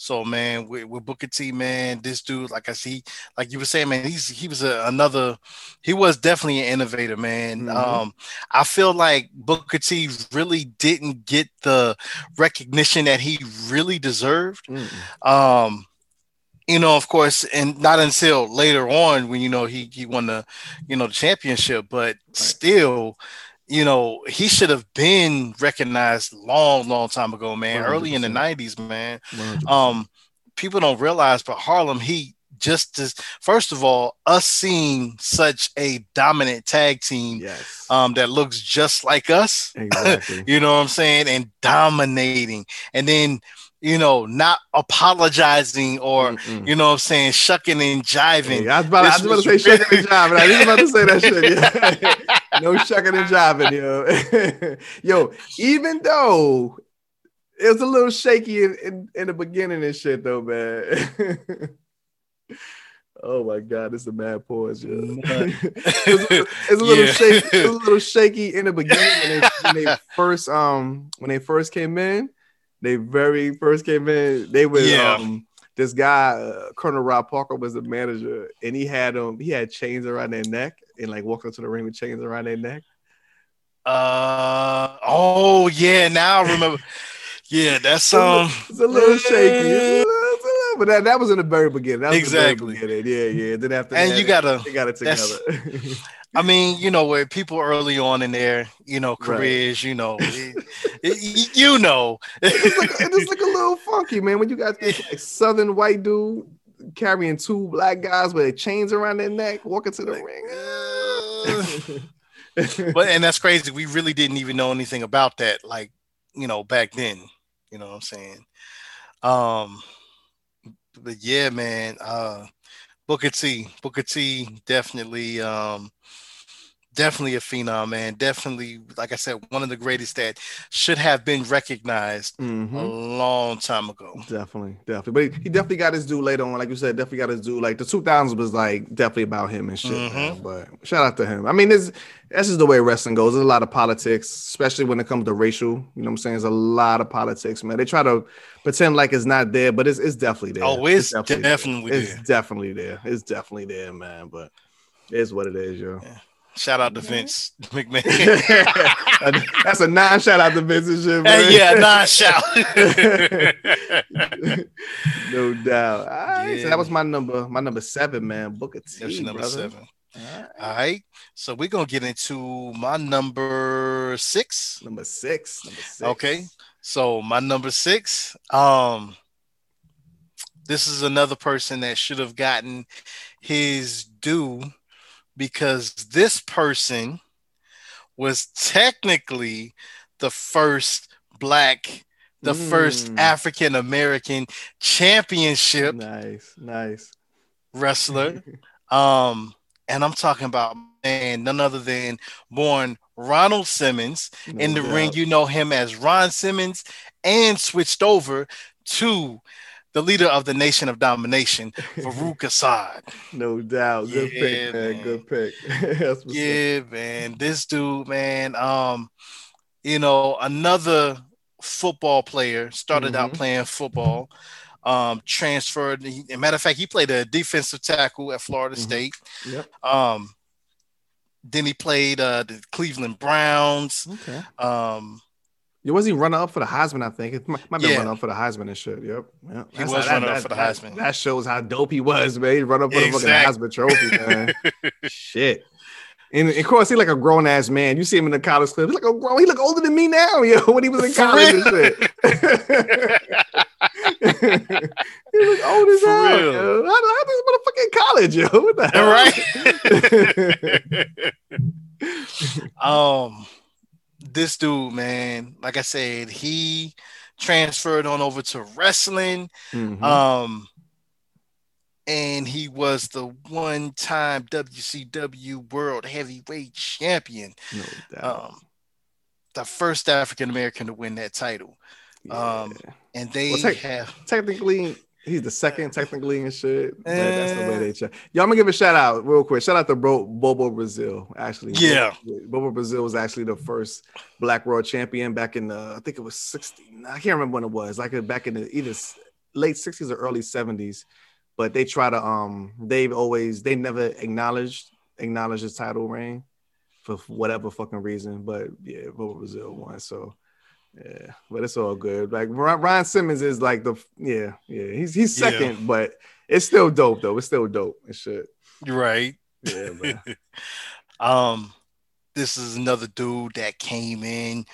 so man, with, with Booker T, man, this dude, like I see, like you were saying, man, he's he was a, another, he was definitely an innovator, man. Mhm. Um, I feel like Booker T really didn't get the recognition that he really deserved. Mm-mm. Um, you know, of course, and not until later on when you know he he won the you know the championship, but still, you know, he should have been recognized long, long time ago, man. Early in the '90s, man. 100%. Um, people don't realize, but Harlem Heat just as first of all, us seeing such a dominant tag team yes, um that looks just like us exactly. you know what I'm saying, and dominating, and then you know not apologizing or Mm-mm. you know what I'm saying, shucking and jiving. Hey, I was about, I was about to say shucking and jiving. I was about to say that shit. Yeah. no shucking and jiving, yo. yo, even though it was a little shaky in, in, in the beginning and shit, though, man. oh my god, it's a mad pause, yo. it's, a, little- it's a little Yeah. shaky. It was a little shaky in the beginning when they, when they first um when they first came in. They very first came in. They were Yeah. um this guy uh, Colonel Rob Parker was the manager, and he had um he had chains around their neck and like walked into the ring with chains around their neck. Uh oh yeah, now I remember. yeah, that's a um little- it's a little shaky, It's a little- little- but that, that was in the very beginning. That was Exactly. Very beginning. Yeah, yeah. Then after and that, you gotta they got it together. I mean, you know, where people early on in their, you know, Right. careers, you know, it- it- you know, it's like it just look a little funky, man. When you got this like southern white dude carrying two black guys with chains around their neck, walking to the ring. but and that's crazy. We really didn't even know anything about that, like you know, back then. You know what I'm saying? Um, but yeah, man. Uh, Booker T, Booker T, definitely, um, definitely a phenom, man. Definitely, like I said, one of the greatest that should have been recognized Mhm. a long time ago. Definitely, definitely. But he, he definitely got his due later on. Like you said, definitely got his due. Like the 2000s was like definitely about him and shit. man. But shout out to him. I mean, this that's just the way wrestling goes. There's a lot of politics, especially when it comes to racial. You know what I'm saying? There's a lot of politics, man. They try to pretend like it's not there, but it's, it's definitely there. Oh, it's there. definitely It's there. definitely there. It's definitely there, man. But it's what it is, yo. Shout out to Vince McMahon. That's a non shout out to Vince and shit, man. Hey, yeah, nah, shout. no doubt. All right, so Yeah. that was my number, my number seven, man. Booker T, That's number brother. seven. All right. All right. So we're gonna get into my number six. Number six. Number six. Okay. So my number six, um, this is another person that should have gotten his due because this person was technically the first black, the first Mm. African American championship Nice, nice. wrestler. Um, and I'm talking about man, none other than born Ronald Simmons. In No the ring, you know him as Ron Simmons, and switched over to the leader of the Nation of Domination, Faarooq Asad. No doubt. Good Yeah, pick, man. man. Good pick. Up. Yeah, man. This dude, man. Um, you know, another football player started out Mhm. playing football. Um, transferred. He, a matter of fact, he played a defensive tackle at Florida Mhm. State. Yep. Um, then he played uh, the Cleveland Browns. Okay. Um, Yeah, was he runner up for the Heisman? I think it might, might be Yeah. runner up for the Heisman and shit. Yep. yep. He was runner up for the Heisman. That, shows how dope he was, man. He run up for the fucking Heisman trophy, man. shit. And of course, he's like a grown ass man. You see him in the college clip. He's like a grown. He look older than me now, yo. When he was in college and shit. he look old as hell, yo. How, how this motherfucker in college, yo? What the hell? right? um, this dude, man, like I said, he transferred on over to wrestling. Mhm. Um, and he was the one-time WCW World Heavyweight Champion, No doubt. um, the first African American to win that title. Um, And they Well, take- have technically he's the second technically and shit. But that's the way Uh, they check. Yo, I'm gonna give a shout out real quick. Shout out to Bro, Bobo Brazil. Actually, Yeah. Bobo, Bobo Brazil was actually the first Black World Champion back in the I think it was 60. I can't remember when it was. Like back in the either late 60s or early 70s. But they try to um they've always they never acknowledged acknowledged his title reign for whatever fucking reason. But yeah, Bobo Brazil won. So yeah, but it's all good. Like Ron Simmons is like the yeah, yeah. He's he's Yeah. second, but it's still dope though. It's still dope and shit. right. Yeah, um, this is another dude that came in,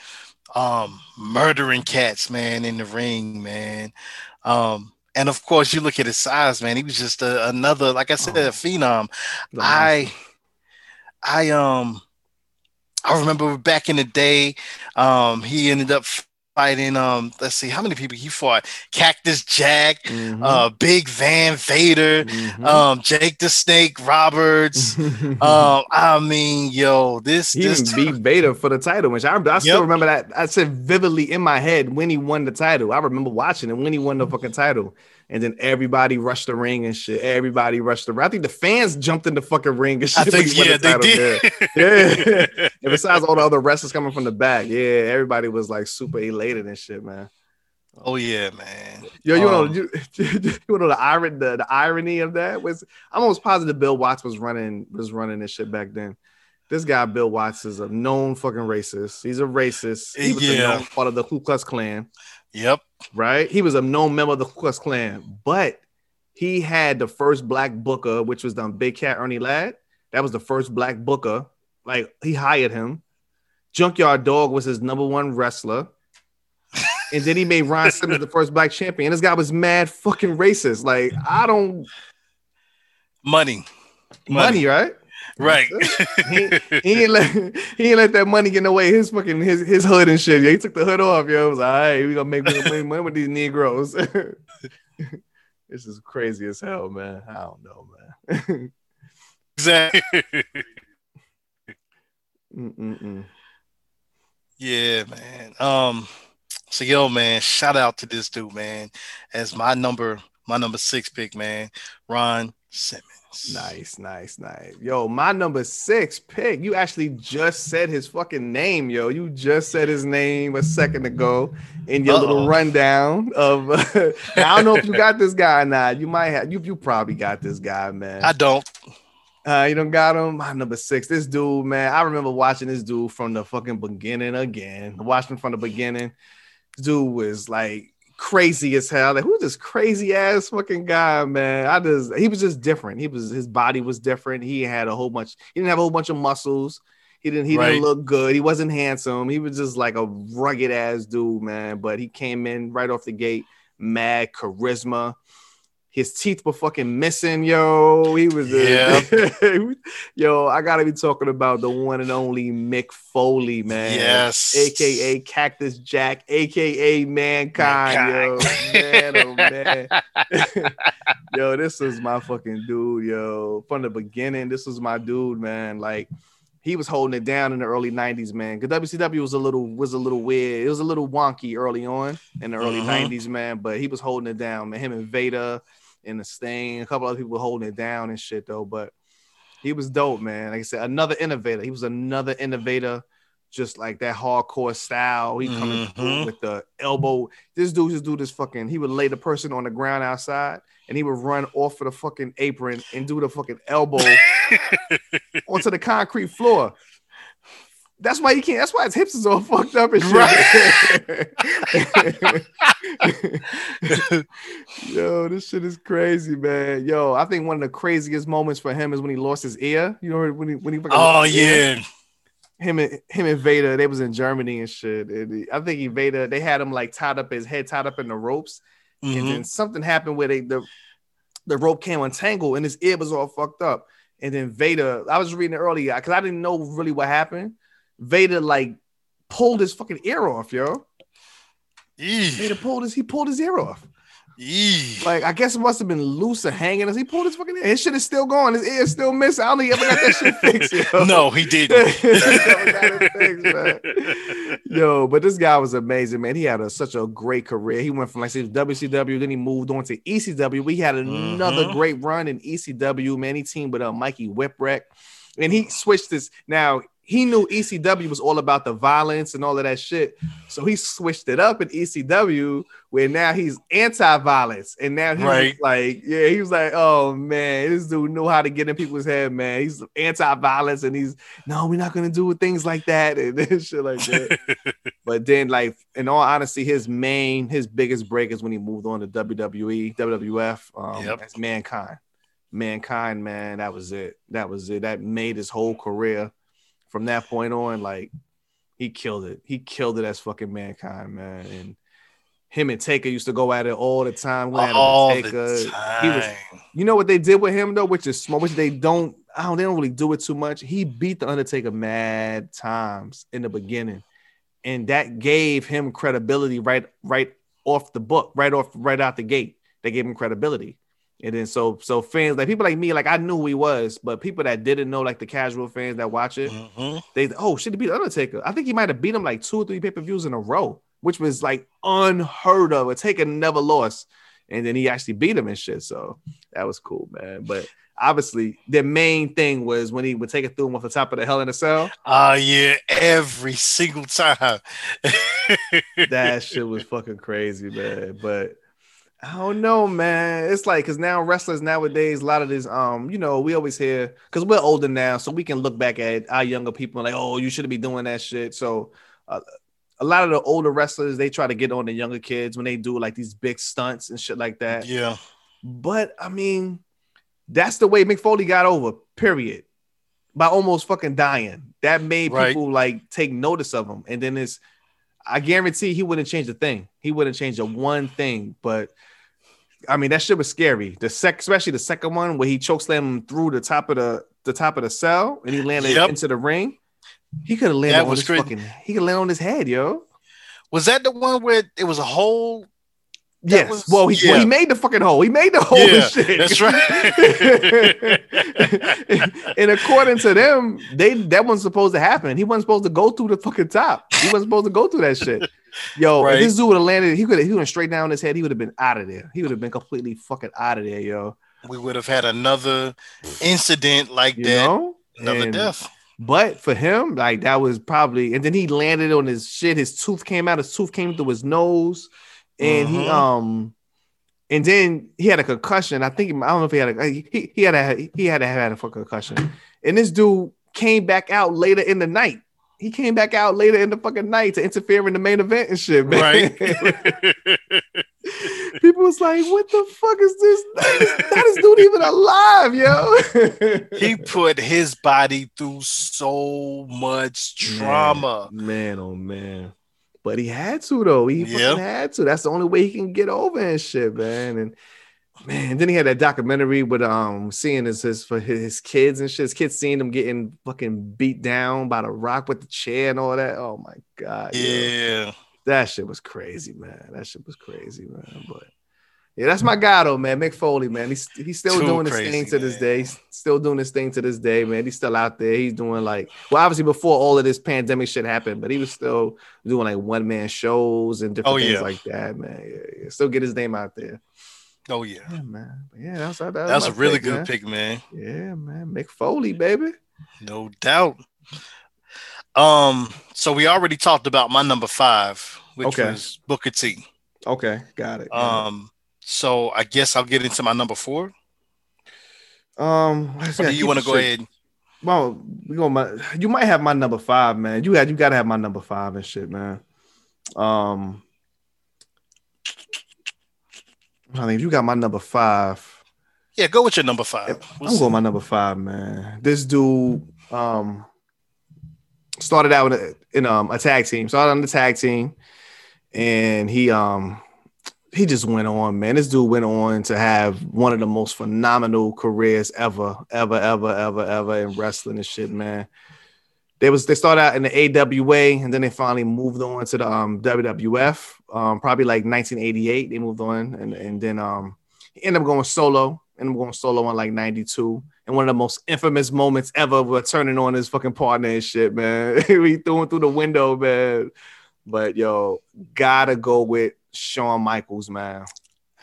um, murdering cats, man, in the ring, man. Um, and of course, you look at his size, man. He was just a, another, like I said, a phenom. I, I, um, I remember back in the day, um, he ended up fighting, um, let's see, how many people he fought? Cactus Jack, Mhm. uh, Big Van Vader, Mhm. um, Jake the Snake Roberts. Um, I mean, yo, this he this beat Vader for the title, which I, I still Yep. remember that. I said vividly in my head when he won the title. I remember watching it when he won the fucking title. And then everybody rushed the ring and shit. Everybody rushed the ring. I think the fans jumped in the fucking ring and shit. I think yeah, they did. Yeah. yeah. And besides all the other wrestlers coming from the back, yeah, everybody was like super elated and shit, man. oh yeah, man. Yo, you know, Um, you, you know the irony, the, the irony of that was I'm almost positive Bill Watts was running was running this shit back then. This guy, Bill Watts, is a known fucking racist. He's a racist. He was a known part of the Ku Klux Klan, Yep. Right? He was a known member of the Ku Klux Klan, but he had the first black booker, which was the Big Cat Ernie Ladd. That was the first black booker. Like he hired him. Junkyard Dog was his number one wrestler. And then he made Ron Simmons the first black champion. This guy was mad fucking racist. Like, I don't Money. money, right? Right. He, he ain't let he ain't let that money get in the way. His fucking his his hood and shit. Yeah, he took the hood off. Yo, it was all right. We gonna make money money with these Negroes. this is crazy as hell, man. I don't know, man. exactly. Mm-mm-mm. Yeah, man. Um, so yo, man, shout out to this dude, man, as my number, my number six pick, man, Ron Simmons. Nice, nice, nice. Yo, my number six pick. You actually just said his fucking name, yo. You just said his name a second ago in your little Uh-oh. rundown of. I don't know if you got this guy or not. You might have. You you probably got this guy, man. I don't. Uh, you don't got him. My number six. This dude, man. I remember watching this dude from the fucking beginning again. Watching from the beginning. This dude was like crazy as hell. Like, who's this crazy ass fucking guy, man? I just he was just different. He was his body was different. He had a whole bunch, he didn't have a whole bunch of muscles. He didn't he Right. didn't look good. He wasn't handsome. He was just like a rugged ass dude, man. But he came in right off the gate, mad charisma. His teeth were fucking missing, yo. He was a, yo. I gotta be talking about the one and only Mick Foley, man. Yes. aka Cactus Jack, aka Mankind, yo. Man, oh man, yo, this is my fucking dude, yo. From the beginning, this was my dude, man. Like he was holding it down in the early 90s, man. Because WCW was a little was a little weird. It was a little wonky early on in the early Mhm. 90s, man. But he was holding it down, man. Him and Vader and the Sting, a couple other people were holding it down and shit, though. But he was dope, man. Like I said, another innovator. He was another innovator, just like that hardcore style. He coming Mhm. with the elbow. This dude just do this fucking. He would lay the person on the ground outside, and he would run off of the fucking apron and do the fucking elbow onto the concrete floor. That's why he can't. That's why his hips is all fucked up and shit. Yo, this shit is crazy, man. Yo, I think one of the craziest moments for him is when he lost his ear. You know when he when he Oh yeah. him and him and Vader, they was in Germany and shit. And I think he Vader, they had him like tied up his head tied up in the ropes, and Mhm. then something happened where they the the rope came untangled and his ear was all fucked up. And then Vader, I was reading it earlier because I didn't know really what happened. Vader like pulled his fucking ear off, yo. Eeh. Vader pulled his he pulled his ear off. Like I guess it must have been loose or hanging as he pulled his fucking ear. His shit is still going. His ear is still missing. I don't think he ever got that shit fixed. Yo. no, he didn't. He never got it fixed. Yo, but this guy was amazing, man. He had a, such a great career. He went from like WCW, then he moved on to ECW. We had another Mhm. great run in ECW. Man, he teamed with uh, Mikey Whipwreck, and he switched this. Now he knew ECW was all about the violence and all of that shit, so he switched it up in ECW, where now he's anti-violence, and now he's Right. like, yeah, he was like, oh man, this dude knew how to get in people's head, man. He's anti-violence, and he's no, we're not gonna do things like that and shit like that. But then, like, in all honesty, his main, his biggest break is when he moved on to WWE, WWF, um, Yep. as Mankind. Mankind, man, that was it. That was it. That made his whole career. From that point on, like, he killed it. He killed it as fucking Mankind, man. And him and Taker used to go at it all the time. Went at it with All Taker. the He was time. you know what they did with him though, which is small, which they don't. I don't. They don't really do it too much. He beat the Undertaker mad times in the beginning, and that gave him credibility right, right off the book, right off, right out the gate. They gave him credibility, and then so, so fans like people like me, like I knew who he was, but people that didn't know, like the casual fans that watch it, Mhm. they oh shit, he beat Undertaker. I think he might have beat him like two or three pay per views in a row, which was like unheard of. A Taker never lost, and then he actually beat him and shit. So that was cool, man. But obviously, the main thing was when he would take it through him off the top of the Hell in a Cell. Oh yeah, every single time. That shit was fucking crazy, man. But I don't know, man. It's like because now wrestlers nowadays, a lot of this, um, you know, we always hear because we're older now, so we can look back at our younger people and like, oh, you shouldn't be doing that shit. So uh, a lot of the older wrestlers, they try to get on the younger kids when they do like these big stunts and shit like that. yeah. But I mean, that's the way Mick Foley got over, period. By almost fucking dying. That made Right. people like take notice of him. And then it's I guarantee he wouldn't change a thing. He wouldn't change a one thing. But I mean, that shit was scary. The sec, especially the second one where he chokeslammed him through the top of the the top of the cell and he landed Yep. into the ring. He could have landed That on was his crazy. fucking. He could land on his head, yo. Was that the one where it was a hole? That Yes. was- well, he, well, he made the fucking hole. He made the hole. Yeah, shit. that's right. and according to them, they that wasn't supposed to happen. He wasn't supposed to go through the fucking top. He wasn't supposed to go through that shit. Yo, Right. if this dude would have landed, he could have he went straight down his head. He would have been out of there. He would have been completely fucking out of there, yo. We would have had another incident like You that, know, another And- death. But for him, like that was probably, and then he landed on his shit. His tooth came out. His tooth came through his nose, and he Mhm. um, and then he had a concussion. I think I don't know if he had a he, he had a he had to have had a fucking concussion. And this dude came back out later in the night. He came back out later in the fucking night to interfere in the main event and shit, man. Right. People was like, "What the fuck is this? That is, that is dude even alive, yo?" he put his body through so much trauma. Man, man, oh man. But he had to though. He fucking had to. That's the only way he can get over and shit, man. And man, then he had that documentary with um seeing his, his for his, kids and shit. His kids seeing him getting fucking beat down by the rock with the chair and all that. Oh my god. yo. Yeah. That shit was crazy, man. That shit was crazy, man. But yeah, that's my guy though, man. Mick Foley, man. He's he's still Too doing his crazy, thing to this day. He's still doing his thing to this day, man. He's still out there. He's doing like well, obviously before all of this pandemic shit happened, but he was still doing like one man shows and different Oh, things yeah. like that, man. Yeah, yeah. Still get his name out there. Oh yeah. Yeah, man. Yeah, that's that, That's a really pick, good man. pick, man. Yeah, man. Mick Foley, baby. No doubt. Um, so we already talked about my number five, which Okay. was Booker T. Okay, got it. Um, so I guess I'll get into my number four. um, do you want to go shit- ahead? Well, we go my you might have my number five, man. You had you gotta have my number five and shit, man. Um I think you got my number five. Yeah, go with your number five. I'm going with my number five, man. This dude um started out in, a, in um a tag team, started on the tag team, and he um he just went on, man. This dude went on to have one of the most phenomenal careers ever, ever, ever, ever, ever in wrestling and shit, man. they was they started out in the AWA and then they finally moved on to the um, WWF. Um, probably like 1988, they moved on and and then um, he ended up going solo. Ended up going solo in like 92. And one of the most infamous moments ever was turning on his fucking partner and shit, man. he threw him through the window, man. But yo, gotta go with Shawn Michaels, man.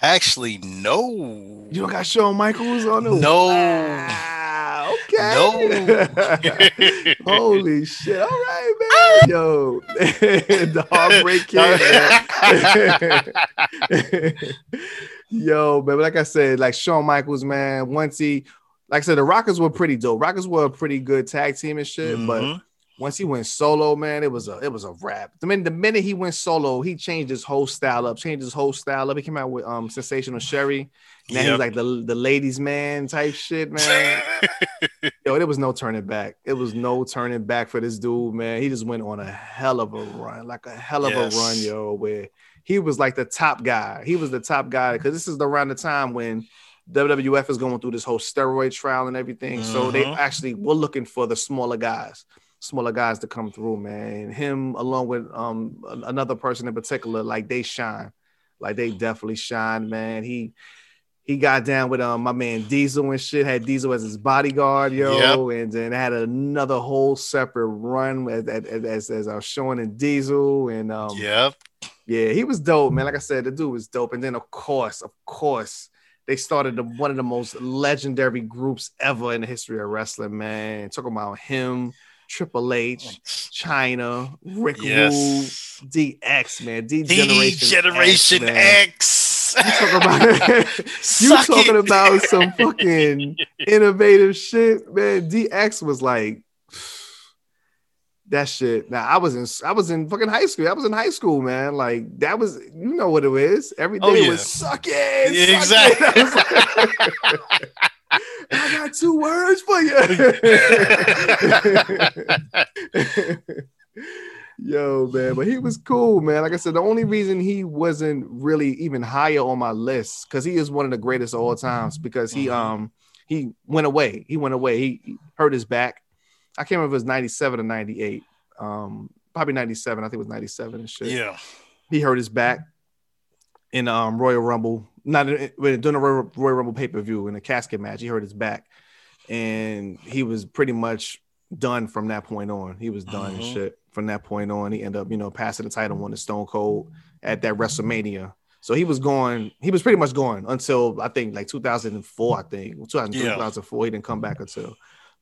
Actually, no. You don't got Shawn Michaels on the No. Ah, okay. No. Holy shit. All right, man. Yo. the heartbreak kid. Yo, but like I said, like Shawn Michaels, man, once he like I said, the Rockers were pretty dope. Rockers were a pretty good tag team and shit, but Mhm. Once he went solo, man, it was a it was a wrap. The minute the minute he went solo, he changed his whole style up, changed his whole style up. He came out with um sensational Sherri. Now he's like the the ladies man type shit, man. Yo, there was no turning back. It was no turning back for this dude, man. He just went on a hell of a run, like a hell of Yes. a run, yo, where he was like the top guy. He was the top guy because this is around the time when WWF is going through this whole steroid trial and everything. So they Mhm. actually were looking for the smaller guys, smaller guys to come through, man. Him along with um another person in particular, like they shine, like they definitely shine, man. He he got down with um my man Diesel and shit. Had Diesel as his bodyguard, yo, and then had another whole separate run as as as, as I was showing in Diesel and um Yep. yeah, he was dope, man. Like I said, the dude was dope. And then of course, of course, they started the, one of the most legendary groups ever in the history of wrestling, man. Talking about him, Triple H, Chyna, Rick Yes. DX, man. D Generation. X. You talking about you talking it. about some fucking innovative shit, man. DX was like that shit. Now I was in I was in fucking high school. I was in high school, man. Like that was you know what it is. Every oh, day Oh, yeah. was suck it. Yeah, suck exactly. it. I, was like- I got two words for you. Yo, man, but he was cool, man. Like I said, the only reason he wasn't really even higher on my list because he is one of the greatest of all times. Because he Mhm. um he went away. He went away. He, he hurt his back. I can't remember if it was 97 or 98. Um, probably 97. I think it was 97 and shit. yeah. He hurt his back in um Royal Rumble, not in- during the Royal, Royal Rumble pay-per-view in a casket match. He hurt his back, and he was pretty much done from that point on. He was done and Mhm. shit from that point on. He ended up, you know, passing the title on to Stone Cold at that WrestleMania. So he was going, he was pretty much going until I think like 2004, I think 2003, Yeah. 2004. He didn't come back until,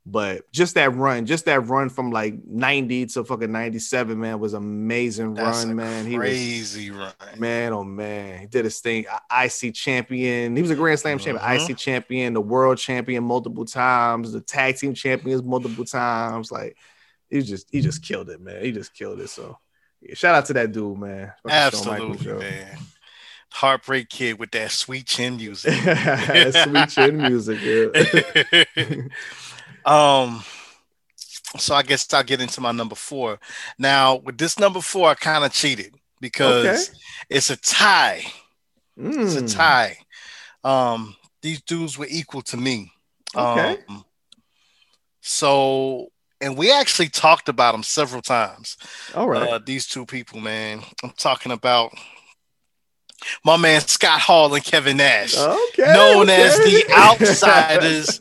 but just that run, just that run from like 90 to fucking 97, man, was amazing That's run, man. He was, crazy run. man, oh man, he did his thing. IC champion. He was a Grand Slam champion. IC mm-hmm. champion, the world champion multiple times, the tag team champions multiple times. Like he just he just killed it, man. He just killed it. So yeah, shout out to that dude, man. Absolutely, man. Heartbreak Kid with that sweet chin music. Sweet chin music. Yeah. um, so I guess I'll get into my number four. Now, with this number four, I kind of cheated because Okay. it's a tie. It's a Mm, tie. Um, these dudes were equal to me. Okay. Um, so, and we actually talked about them several times. All right. Uh, these two people, man. I'm talking about my man Scott Hall and Kevin Nash, okay. known as the Outsiders,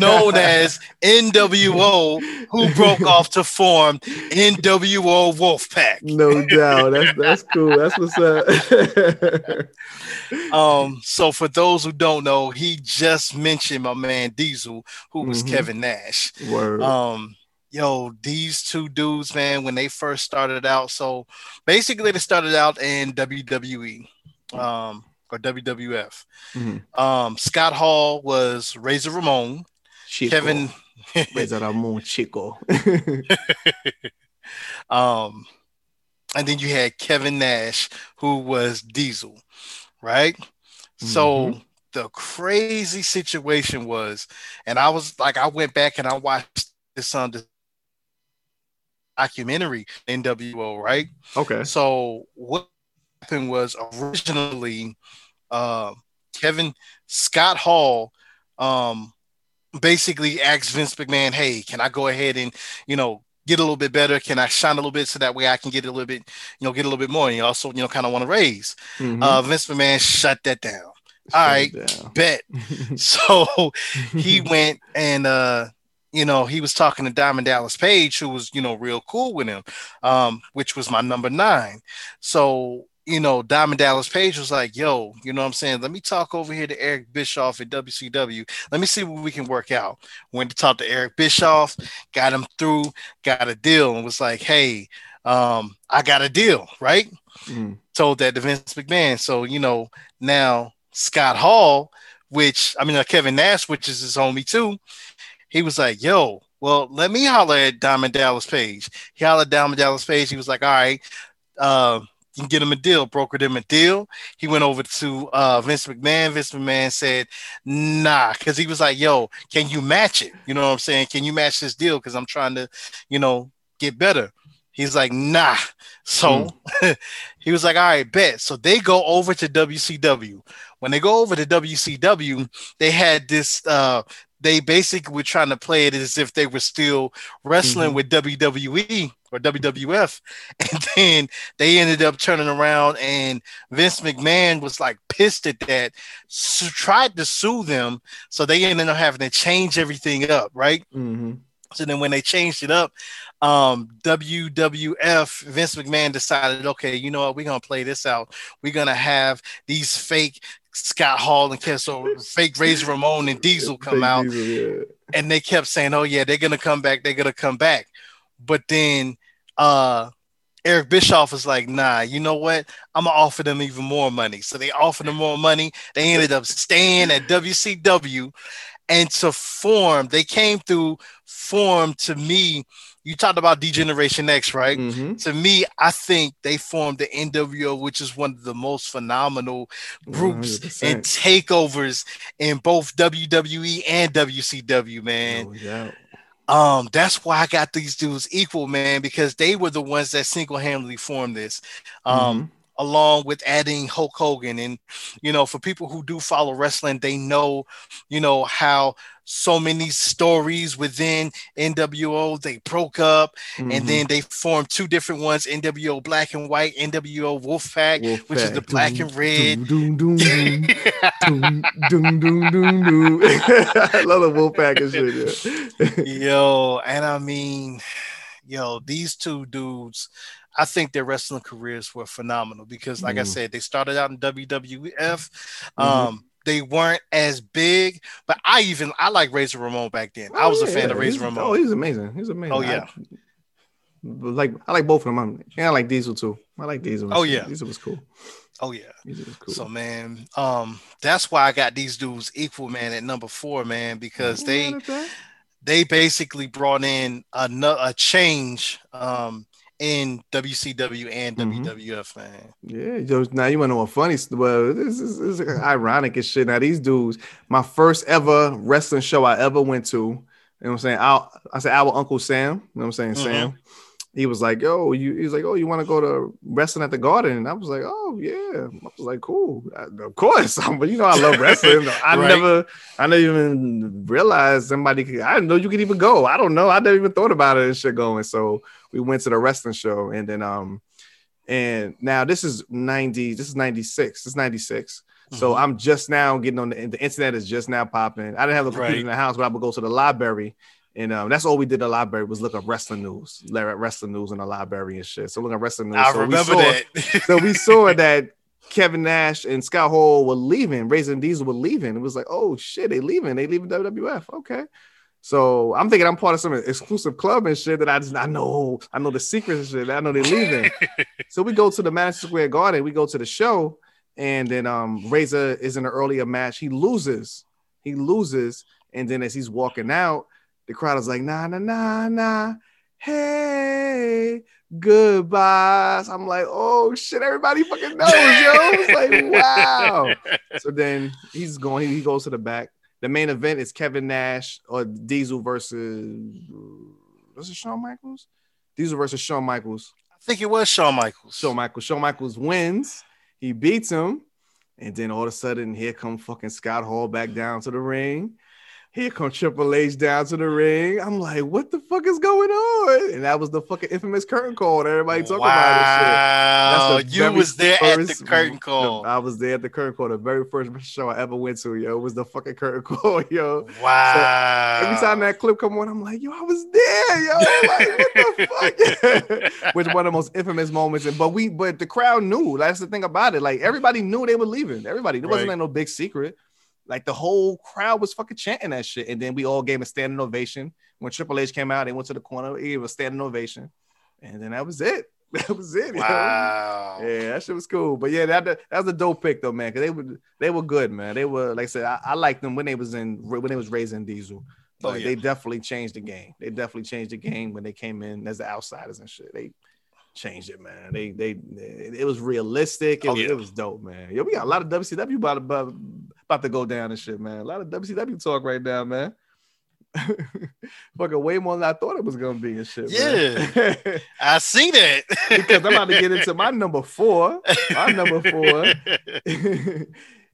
known as NWO, who broke off to form NWO Wolfpack. No doubt. That's that's cool. That's what's up. Um, so for those who don't know, he just mentioned my man Diesel, who was Mhm. Kevin Nash. Word. Um, yo, these two dudes, man, when they first started out, so basically they started out in WWE, um, or WWF. Mhm. Um, Scott Hall was Razor Ramon. Chico. Kevin, Razor Ramon Chico. um, and then you had Kevin Nash, who was Diesel, right? So the crazy situation was, and I was like, I went back and I watched this on the documentary NWO, right? okay. So what happened was originally uh, Kevin Scott Hall um, basically asked Vince McMahon, "Hey, can I go ahead and you know get a little bit better? Can I shine a little bit so that way I can get a little bit, you know, get a little bit more? And you also, you know, kind of want to raise. Mhm. Uh, Vince McMahon shut that down. Shut all right, down. Bet. So he went and uh you know he was talking to Diamond Dallas Page, who was you know real cool with him, um, which was my number nine. So you know Diamond Dallas Page was like, "Yo, you know what I'm saying? Let me talk over here to Eric Bischoff at WCW. Let me see what we can work out." Went to talk to Eric Bischoff, got him through, got a deal, and was like, "Hey, um, I got a deal, right?" Mm. told that to Vince McMahon. So, you know, now Scott Hall, which I mean, uh, Kevin Nash, which is his homie too, he was like, yo, well, let me holler at Diamond Dallas Page. He hollered Diamond Dallas Page. He was like, all right, uh, can get him a deal, brokered him a deal. He went over to uh, Vince McMahon. Vince McMahon said, nah, because he was like, yo, can you match it? You know what I'm saying? Can you match this deal? Because I'm trying to, you know, get better. He's like, nah. So he was like, all right, bet. So they go over to WCW. When they go over to WCW, they had this uh they basically were trying to play it as if they were still wrestling Mhm. with WWE or WWF. And then they ended up turning around and Vince McMahon was like pissed at that, so tried to sue them. So they ended up having to change everything up, right? Mhm. So then when they changed it up, um, WWF, Vince McMahon decided, okay, you know what, we're gonna play this out. We're gonna have these fake Scott Hall and Kessel, fake Razor Ramon and Diesel come Fake out, Diesel, yeah. and they kept saying, "Oh yeah, they're gonna come back, they're gonna come back." But then uh Eric Bischoff was like, nah, you know what? I'm gonna offer them even more money. So they offered them more money. They ended up staying at WCW and to form, they came through form to me. You talked about Degeneration X, right? Mhm. To me, I think they formed the NWO, which is one of the most phenomenal groups 100%. and takeovers in both WWE and WCW, man. No doubt. Um, that's why I got these dudes equal, man, because they were the ones that single-handedly formed this. Um, along with adding Hulk Hogan. And, you know, for people who do follow wrestling, they know, you know, how so many stories within NWO they broke up and Mhm. then they formed two different ones NWO Black and White, NWO Wolfpack, which is the black Doom, and red. Doom, doom, doom, doom, doom, doom, doom, doom. I love the Wolfpack and shit. Yeah. yo, and I mean, yo, these two dudes, I think their wrestling careers were phenomenal because, like I Mm. said, they started out in WWF. Mhm. Um, they weren't as big, but I even I like Razor Ramon back then. I was a Oh, fan yeah, of Razor Ramon. Oh, he's amazing. He's amazing. Oh, yeah. I, like I like both of them. I'm, and I like Diesel too. I like Diesel. Oh, yeah. Diesel was cool. oh yeah. Diesel was cool. So man, um, that's why I got these dudes equal, man, at number four, man, because they they basically brought in a, a change um in WCW and Mhm. WWF, man. Yeah, yo, now you want to know what funny? Well, this is, this is ironic as shit. Now these dudes, my first ever wrestling show I ever went to. You know what I'm saying? Our, I said our Uncle Sam. You know what I'm saying? Mhm. Sam. He was like, "Yo, you." He was like, "Oh, you want to go to wrestling at the Garden?" And I was like, "Oh yeah." I was like, "Cool, I- of course." but you know, I love wrestling. I Right. never, I never even realized somebody. Could, I didn't know you could even go. I don't know. I never even thought about it and shit going. So we went to the wrestling show, and then um, and now this is 90 this is 96 this is 96 so Mhm. i'm just now getting on the, the internet is just now popping i didn't have a computer Right. in the house but i would go to the library and um, that's all we did at the library was look up wrestling news wrestling news in the library and shit so look at wrestling news I so we remember saw- that. so we saw that Kevin Nash and Scott Hall were leaving, Razor and Diesel were leaving. It was like, oh shit, they leaving. They leaving WWF. Okay. So I'm thinking I'm part of some exclusive club and shit that I just I know I know the secrets and shit. I know they're leaving. so we go to the Madison Square Garden, we go to the show, and then um Razor is in an earlier match. He loses, he loses, and then as he's walking out, the crowd is like, nah, nah, nah, nah. Hey, goodbye. So I'm like, oh shit, everybody fucking knows, yo. It's like, wow. So then he's going, he goes to the back. The main event is Kevin Nash or Diesel versus was it Shawn Michaels? Diesel versus Shawn Michaels. I think it was Shawn Michaels. Shawn Michaels. Shawn Michaels wins. He beats him. And then all of a sudden, here come fucking Scott Hall back down to the ring. Here come Triple H down to the ring. I'm like, what the fuck is going on? And that was the fucking infamous curtain call that everybody talking wow. about. shit. you was there at the curtain call. I was there at the curtain call. The very first show I ever went to, yo, it was the fucking curtain call, yo. Wow. Every time that clip come on, I'm like, yo, I was there, yo. Like, what the fuck? Which one of the most infamous moments. And but we, but the crowd knew. That's the thing about it. Like everybody knew they were leaving. Everybody. It wasn't Right. like no big secret. Like the whole crowd was fucking chanting that shit. And then we all gave a standing ovation. When Triple H came out, they went to the corner, gave a standing ovation. And then that was it. That was it. Wow. Yeah, that shit was cool. But yeah, that that was a dope pick though, man. Cause they were they were good, man. They were like I said, I, I liked them when they was in when they was raising Diesel. But Oh, yeah. they definitely changed the game. They definitely changed the game when they came in as the outsiders and shit. They changed it, man. They they it was realistic. It, Oh, was, yeah. it was dope, man. Yo, we got a lot of WCW about, about about to go down and shit, man. A lot of WCW talk right now, man. Fucking way more than I thought it was gonna be and shit. Yeah, I see that. because I'm about to get into my number four. My number four.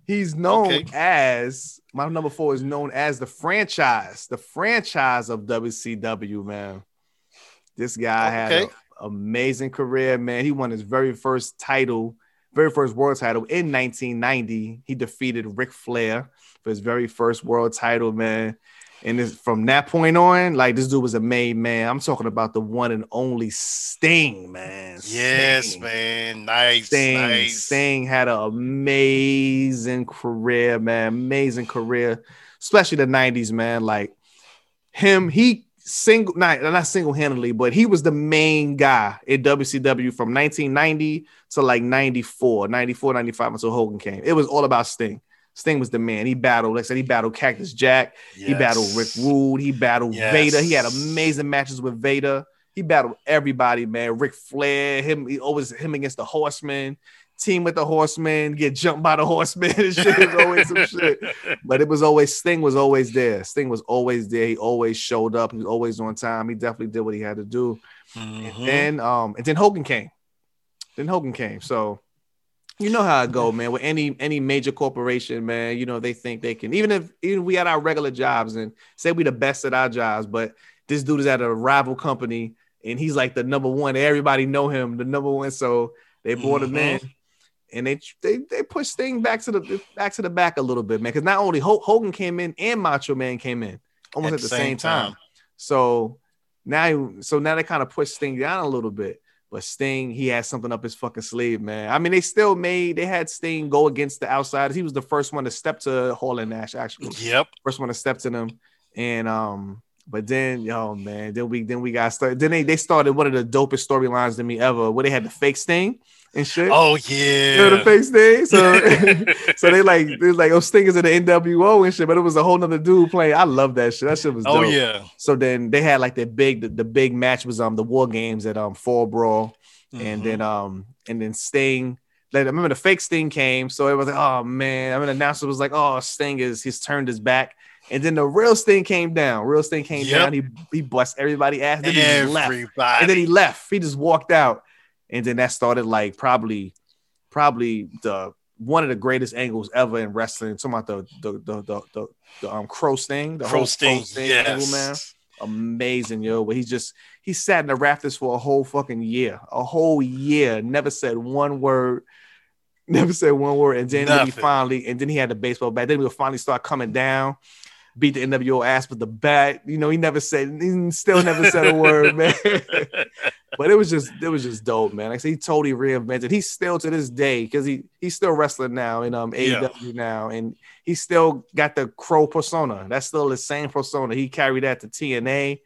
He's known Okay. as my number four is known as the franchise, the franchise of WCW, man. This guy had. Amazing career, man. He won his very first title, very first world title in 1990. He defeated Ric Flair for his very first world title, man. And this, from that point on, like this dude was a made man. I'm talking about the one and only Sting, man. yes, Sting. man. Nice. Sting, nice. Sting had an amazing career, man. Amazing career, especially the 90s, man. Like him, he single, not, not single handedly, but he was the main guy in WCW from 1990 to like 94, 94, 95 until Hogan came. It was all about Sting. Sting was the man. He battled, like I said, he battled Cactus Jack. He battled Rick Yes. Rude. He battled Yes. Vader. He had amazing matches with Vader. He battled everybody, man. Ric Flair, him, he always him against the Horsemen, team with the Horsemen, get jumped by the Horsemen and shit. It was always some shit. But it was always Sting was always there. Sting was always there. He always showed up. He was always on time. He definitely did what he had to do. Mhm. And then um and then Hogan came. Then Hogan came. So you know how it go, man. With any any major corporation, man, you know they think they can. Even if even if we had our regular jobs and say we the best at our jobs, but this dude is at a rival company and he's like the number one. Everybody know him, the number one. So they brought him in, and they they they pushed Sting back to the back to the back a little bit, man. Because not only Ho- Hogan came in and Macho Man came in almost at, the, same, time. So now, so now they kind of pushed Sting down a little bit. But Sting, he had something up his fucking sleeve, man. I mean, they still made they had Sting go against the outsiders. He was the first one to step to Hall and Nash, actually. Yep. First one to step to them. And um, but then, yo, man, then we then we got started. Then they they started one of the dopest storylines to me ever, where they had the fake Sting and shit. Oh You know the yeah. fake Sting. So so they like they like, oh, Sting is in the NWO and shit, but it was a whole nother dude playing. I love that shit. That shit was oh yeah. So then they had like the big the, the big match was um the war games at um Fall Brawl and Mhm. then um and then Sting. Like, I remember the fake Sting came, so it was like, oh man. I mean, the announcer was like, oh, Sting is he's turned his back, and then the real Sting came down. Real Sting came Yep. down. He he bust everybody ass. Then he left, everybody. and then he left. He just walked out, and then that started like probably probably the one of the greatest angles ever in wrestling. Talking about the the the the, the, the um crow sting, the Crow whole Sting. angle, man amazing, yo. But he just he sat in the rafters for a whole fucking year, a whole year, never said one word, never said one word, and then, then he finally, and then he had the baseball bat. Then he would finally start coming down, beat the NWO ass with the bat. You know, he never said, he still never said a word, man. but it was just, it was just dope, man. Like he totally reinvented. He's still to this day because he he's still wrestling now in um Yeah. AEW now, and he still got the crow persona. That's still the same persona. He carried that to TNA,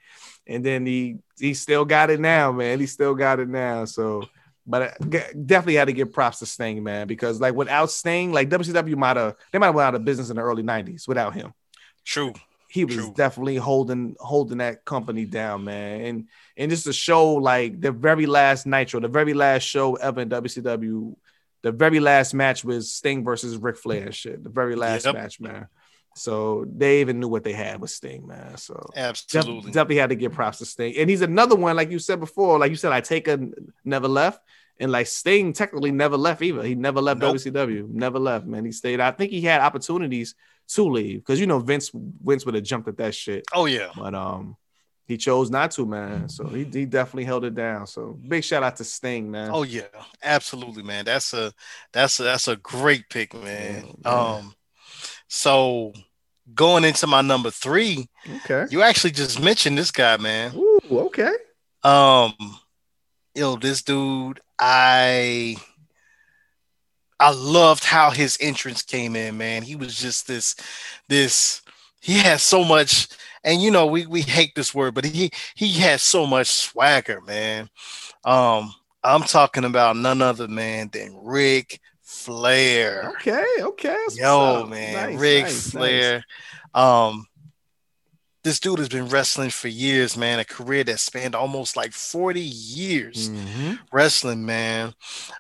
and then he he still got it now, man. He still got it now. So, but I definitely had to give props to Sting, man, because like without Sting, like WCW might have they might have went out of business in the early '90s without him True. He was True. definitely holding holding that company down, man. And and just to show like the very last Nitro, the very last show ever in WCW, the very last match was Sting versus Ric Flair and shit. The very last Yep. match, man. So they even knew what they had with Sting, man. So Absolutely. definitely had to give props to Sting. And he's another one, like you said before, like you said, I take a never left. And like Sting technically never left either. He never left Nope. WCW. Never left, man. He stayed. I think he had opportunities to leave because you know Vince Vince would have jumped at that shit, Oh yeah. but um, he chose not to, man. So he, he definitely held it down. So big shout out to Sting, man. Oh yeah, absolutely, man. That's a that's a that's a great pick, man. Yeah, yeah. Um, so going into my number three, okay. you actually just mentioned this guy, man. Ooh, okay. Um, yo, this dude, I I loved how his entrance came in, man. He was just this this he has so much and you know we we hate this word, but he he has so much swagger, man. Um, I'm talking about none other man than Ric Flair. Okay. Okay. Yo, man, Nice, Ric nice, Flair. Um, this dude has been wrestling for years, man. A career that spanned almost like 40 years. Mhm. wrestling, man.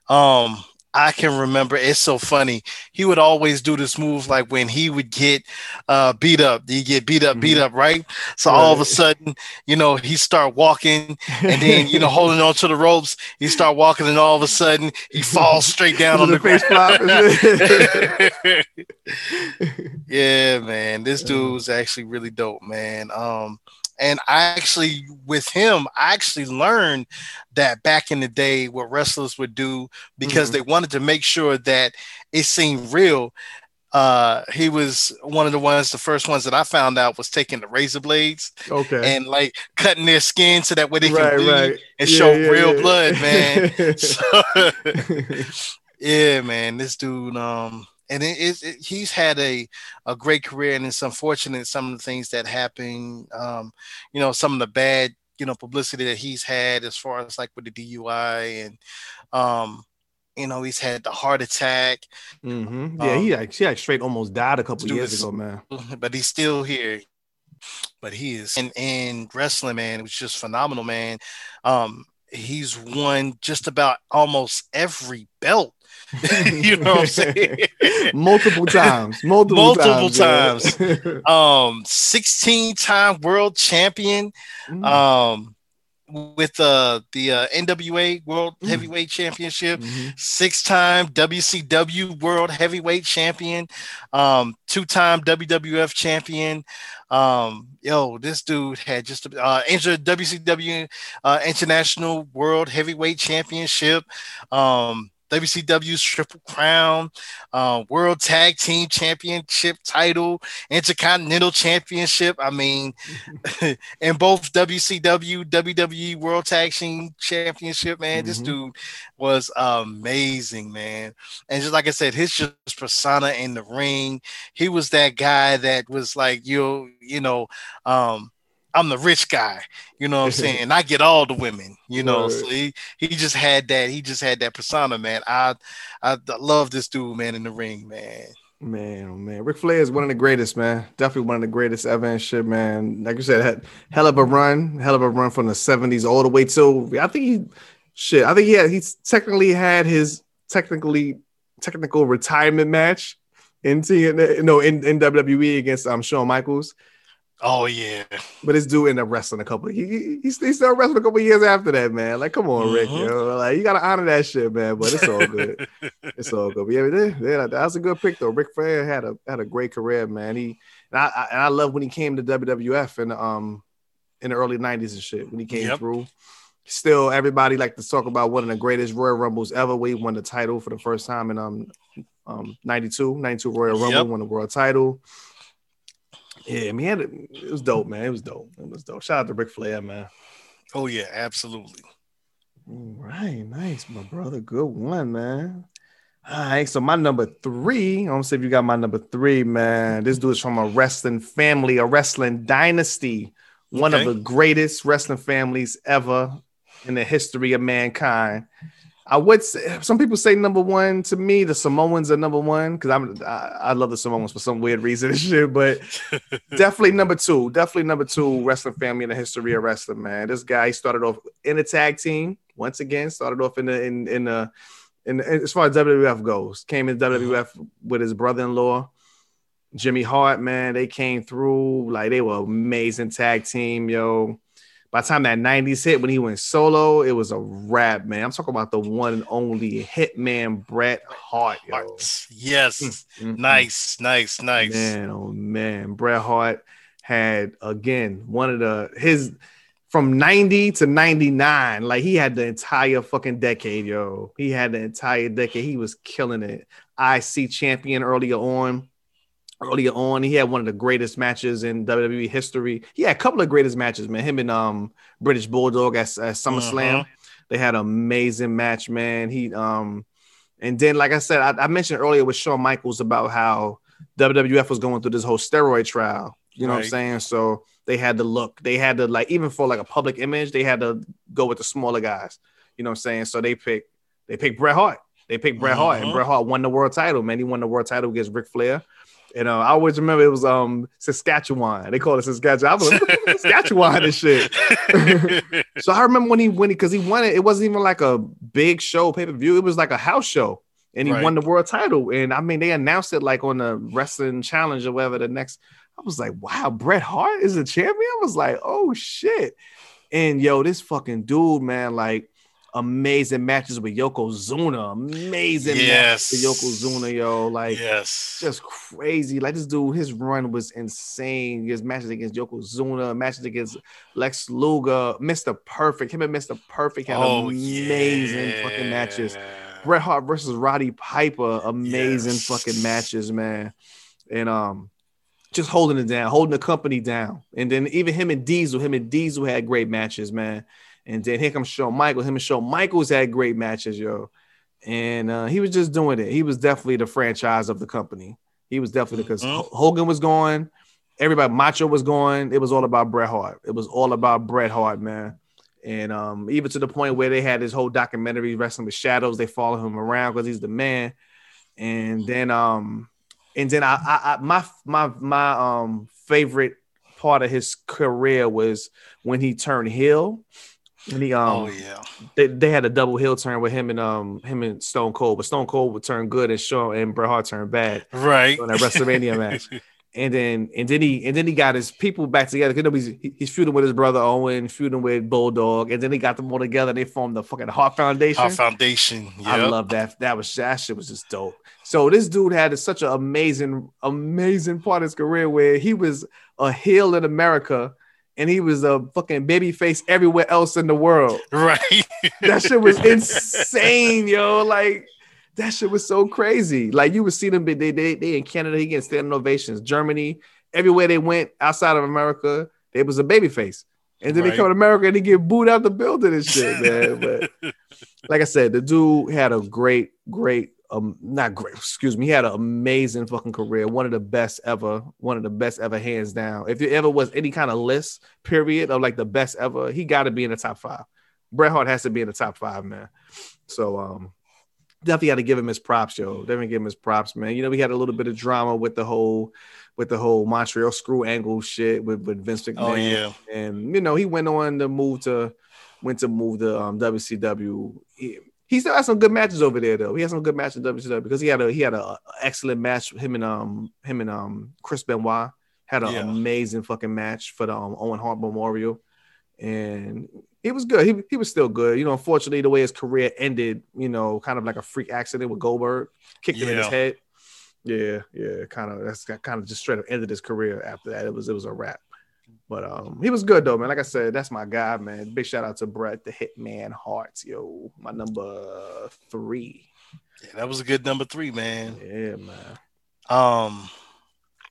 Um, I can remember it's so funny. He would always do this move like when he would get uh beat up, he get beat up, beat Mhm. up, right? So all of a sudden, you know, he start walking and then you know holding on to the ropes, he start walking, and all of a sudden he falls straight down on the ground. yeah, man, this Yeah. dude's actually really dope, man. Um, and I actually, with him, I actually learned that back in the day, what wrestlers would do because Mhm. they wanted to make sure that it seemed real. Uh, he was one of the ones, the first ones that I found out was taking the razor blades okay. and like cutting their skin so that way they can right, bleed right. and Yeah, show yeah, real yeah. blood, man. So, yeah, man, this dude, um, and it, it, it- he's had a a great career, and it's unfortunate some of the things that happen. Um, you know, some of the bad, you know, publicity that he's had as far as like with the DUI, and um, you know, he's had the heart attack, Mhm. Yeah, he like straight almost died a couple years ago, man. but he's still here. But he is, and and wrestling, man, it was just phenomenal, man. Um, he's won just about almost every belt. you know what I'm saying? multiple times, multiple, Multiple times. yeah. um 16 time world champion Mm. um with uh the uh, NWA World Mm. Heavyweight Championship Mhm. six time WCW World Heavyweight Champion um two time WWF champion um yo this dude had just uh entered WCW uh International World Heavyweight Championship um WCW's Triple Crown, uh, World Tag Team Championship title, Intercontinental Championship. I mean, in both WCW, WWE World Tag Team Championship, man, this Mhm. dude was amazing, man. And just like I said, his just persona in the ring, he was that guy that was like, you, you know, um, I'm the rich guy, you know what I'm saying? I get all the women, you know. Right. So he, he just had that, he just had that persona, man. I I love this dude, man, in the ring, man. Man, oh man, Ric Flair is one of the greatest, man. Definitely one of the greatest ever and shit, man. Like you said, had hell of a run, hell of a run from the seventies all the way till I think he, shit, I think he had he's technically had his technically technical retirement match in TNA, no in, in WWE against um Shawn Michaels. Oh yeah. But this dude ended up wrestling a couple. He, he, he still wrestled a couple years after that, man. Like, come on, Ric, Mhm. yo. Like, you gotta honor that shit, man. But it's all good. it's all good. But yeah, yeah, yeah, that was a good pick though. Ric Flair had a had a great career, man. He and I, I and I love when he came to WWF and um in the early '90s and shit when he came Yep. through. Still, everybody like to talk about one of the greatest Royal Rumbles ever. We won the title for the first time in um um 92, 92 Royal Rumble, Yep. won the world title. Yeah, I mean, he had it, it was dope, man. It was dope. It was dope. Shout out to Ric Flair, man. Oh yeah, absolutely. All right, nice, my brother. Good one, man. All right, so my number three. I'm gonna see if you got my number three, man. This dude is from a wrestling family, a wrestling dynasty, one Okay. of the greatest wrestling families ever in the history of mankind. I would say some people say number one to me. The Samoans are number one because I'm I, I love the Samoans for some weird reason and shit, but definitely number two. Definitely number two wrestling family in the history of wrestling, man. This guy started off in a tag team once again. Started off in the in in the in, as far as WWF goes. Came in uh-huh. WWF with his brother-in-law, Jimmy Hart. Man, they came through like they were amazing tag team, yo. By the time that 90s hit, when he went solo, it was a rap, man. I'm talking about the one and only hitman Bret Hart. Yo. Yes. Mm, mm, Nice, nice, nice. Man, oh man, Bret Hart had again one of the his from 90 to 99. Like he had the entire fucking decade, yo. He had the entire decade. He was killing it. IC champion earlier on. Earlier on, he had one of the greatest matches in WWE history. He had a couple of greatest matches, man. Him and um British Bulldog at, at SummerSlam. Mhm. They had an amazing match, man. He um and then like I said, I, I mentioned earlier with Shawn Michaels about how WWF was going through this whole steroid trial. You know what I'm saying? So they had to look, they had to like even for like a public image, they had to go with the smaller guys. You know what I'm saying? So they picked they picked Bret Hart. They picked Bret Hart, and Mhm. Bret Hart won the world title. Man, he won the world title against Ric Flair. And uh, I always remember it was um Saskatchewan. They called it Saskatchewan. I was like, Saskatchewan and shit. So I remember when he when he because he won it. It wasn't even like a big show pay per view. It was like a house show, and he Right. won the world title. And I mean, they announced it like on the wrestling challenge or whatever. The next, I was like, wow, Bret Hart is a champion. I was like, oh shit. And yo, this fucking dude, man, like amazing matches with Yokozuna, amazing Yes. matches with Yokozuna, yo, like yes. just crazy. Like this dude, his run was insane. His matches against Yokozuna, matches against Lex Luger, Mr. Perfect. Him and Mr. Perfect had Oh, amazing fucking matches. Bret Hart versus Roddy Piper, amazing Yes. fucking matches, man. And um, just holding it down, holding the company down. And then even him and Diesel, him and Diesel had great matches, man. And then here comes Shawn Michaels. Him and Shawn Michaels had great matches, yo. And uh, he was just doing it. He was definitely the franchise of the company. He was definitely because Mhm. Hogan was going, everybody Macho was going. It was all about Bret Hart. It was all about Bret Hart, man. And um, even to the point where they had this whole documentary wrestling with shadows. They follow him around because he's the man. And then um, and then I, I, I my my my um favorite part of his career was when he turned heel. When he um oh yeah. they, they had a double heel turn with him and um him and Stone Cold, but Stone Cold would turn good and Shawn and Bret Hart turned bad Right. on that WrestleMania match. And then and then he and then he got his people back together because he's, he's feuding with his brother Owen, feuding with Bulldog, and then he got them all together. and They formed the fucking Hart Foundation. Our foundation. I love that. That was that shit was just dope. So this dude had such an amazing, amazing part of his career where he was a heel in America and he was a fucking baby face everywhere else in the world. Right. That shit was insane, yo. Like that shit was so crazy. Like you would see them, they they, they in Canada, he getting standing ovations. Germany, everywhere they went outside of America, they was a baby face. And then they come to America and they get booed out the building and shit, man. But like I said, the dude had a great, great, um, not great, excuse me, he had an amazing fucking career, one of the best ever, one of the best ever, hands down. If there ever was any kind of list, period, of like the best ever, he got to be in the top five. Bret Hart has to be in the top five, man. So, um, definitely got to give him his props, yo. Definitely give him his props, man. You know, we had a little bit of drama with the whole, with the whole Montreal screw angle shit with, with Vince McMahon Oh yeah. and you know he went on to move to went to move to um, WCW. He, he still has some good matches over there though. He has some good matches in WCW because he had a he had a excellent match. Him and um him and um Chris Benoit had an Yeah. amazing fucking match for the um, Owen Hart Memorial, and it was good. He he was still good. You know, unfortunately the way his career ended, you know, kind of like a freak accident with Goldberg, kicked him in his head. Yeah, yeah, kind of. That's kind of just straight up ended his career after that. It was it was a wrap. But um, he was good though, man. Like I said, that's my guy, man. Big shout out to Bret, the Hitman Hearts, yo. My number three. Yeah, that was a good number three, man. Yeah, man. Um,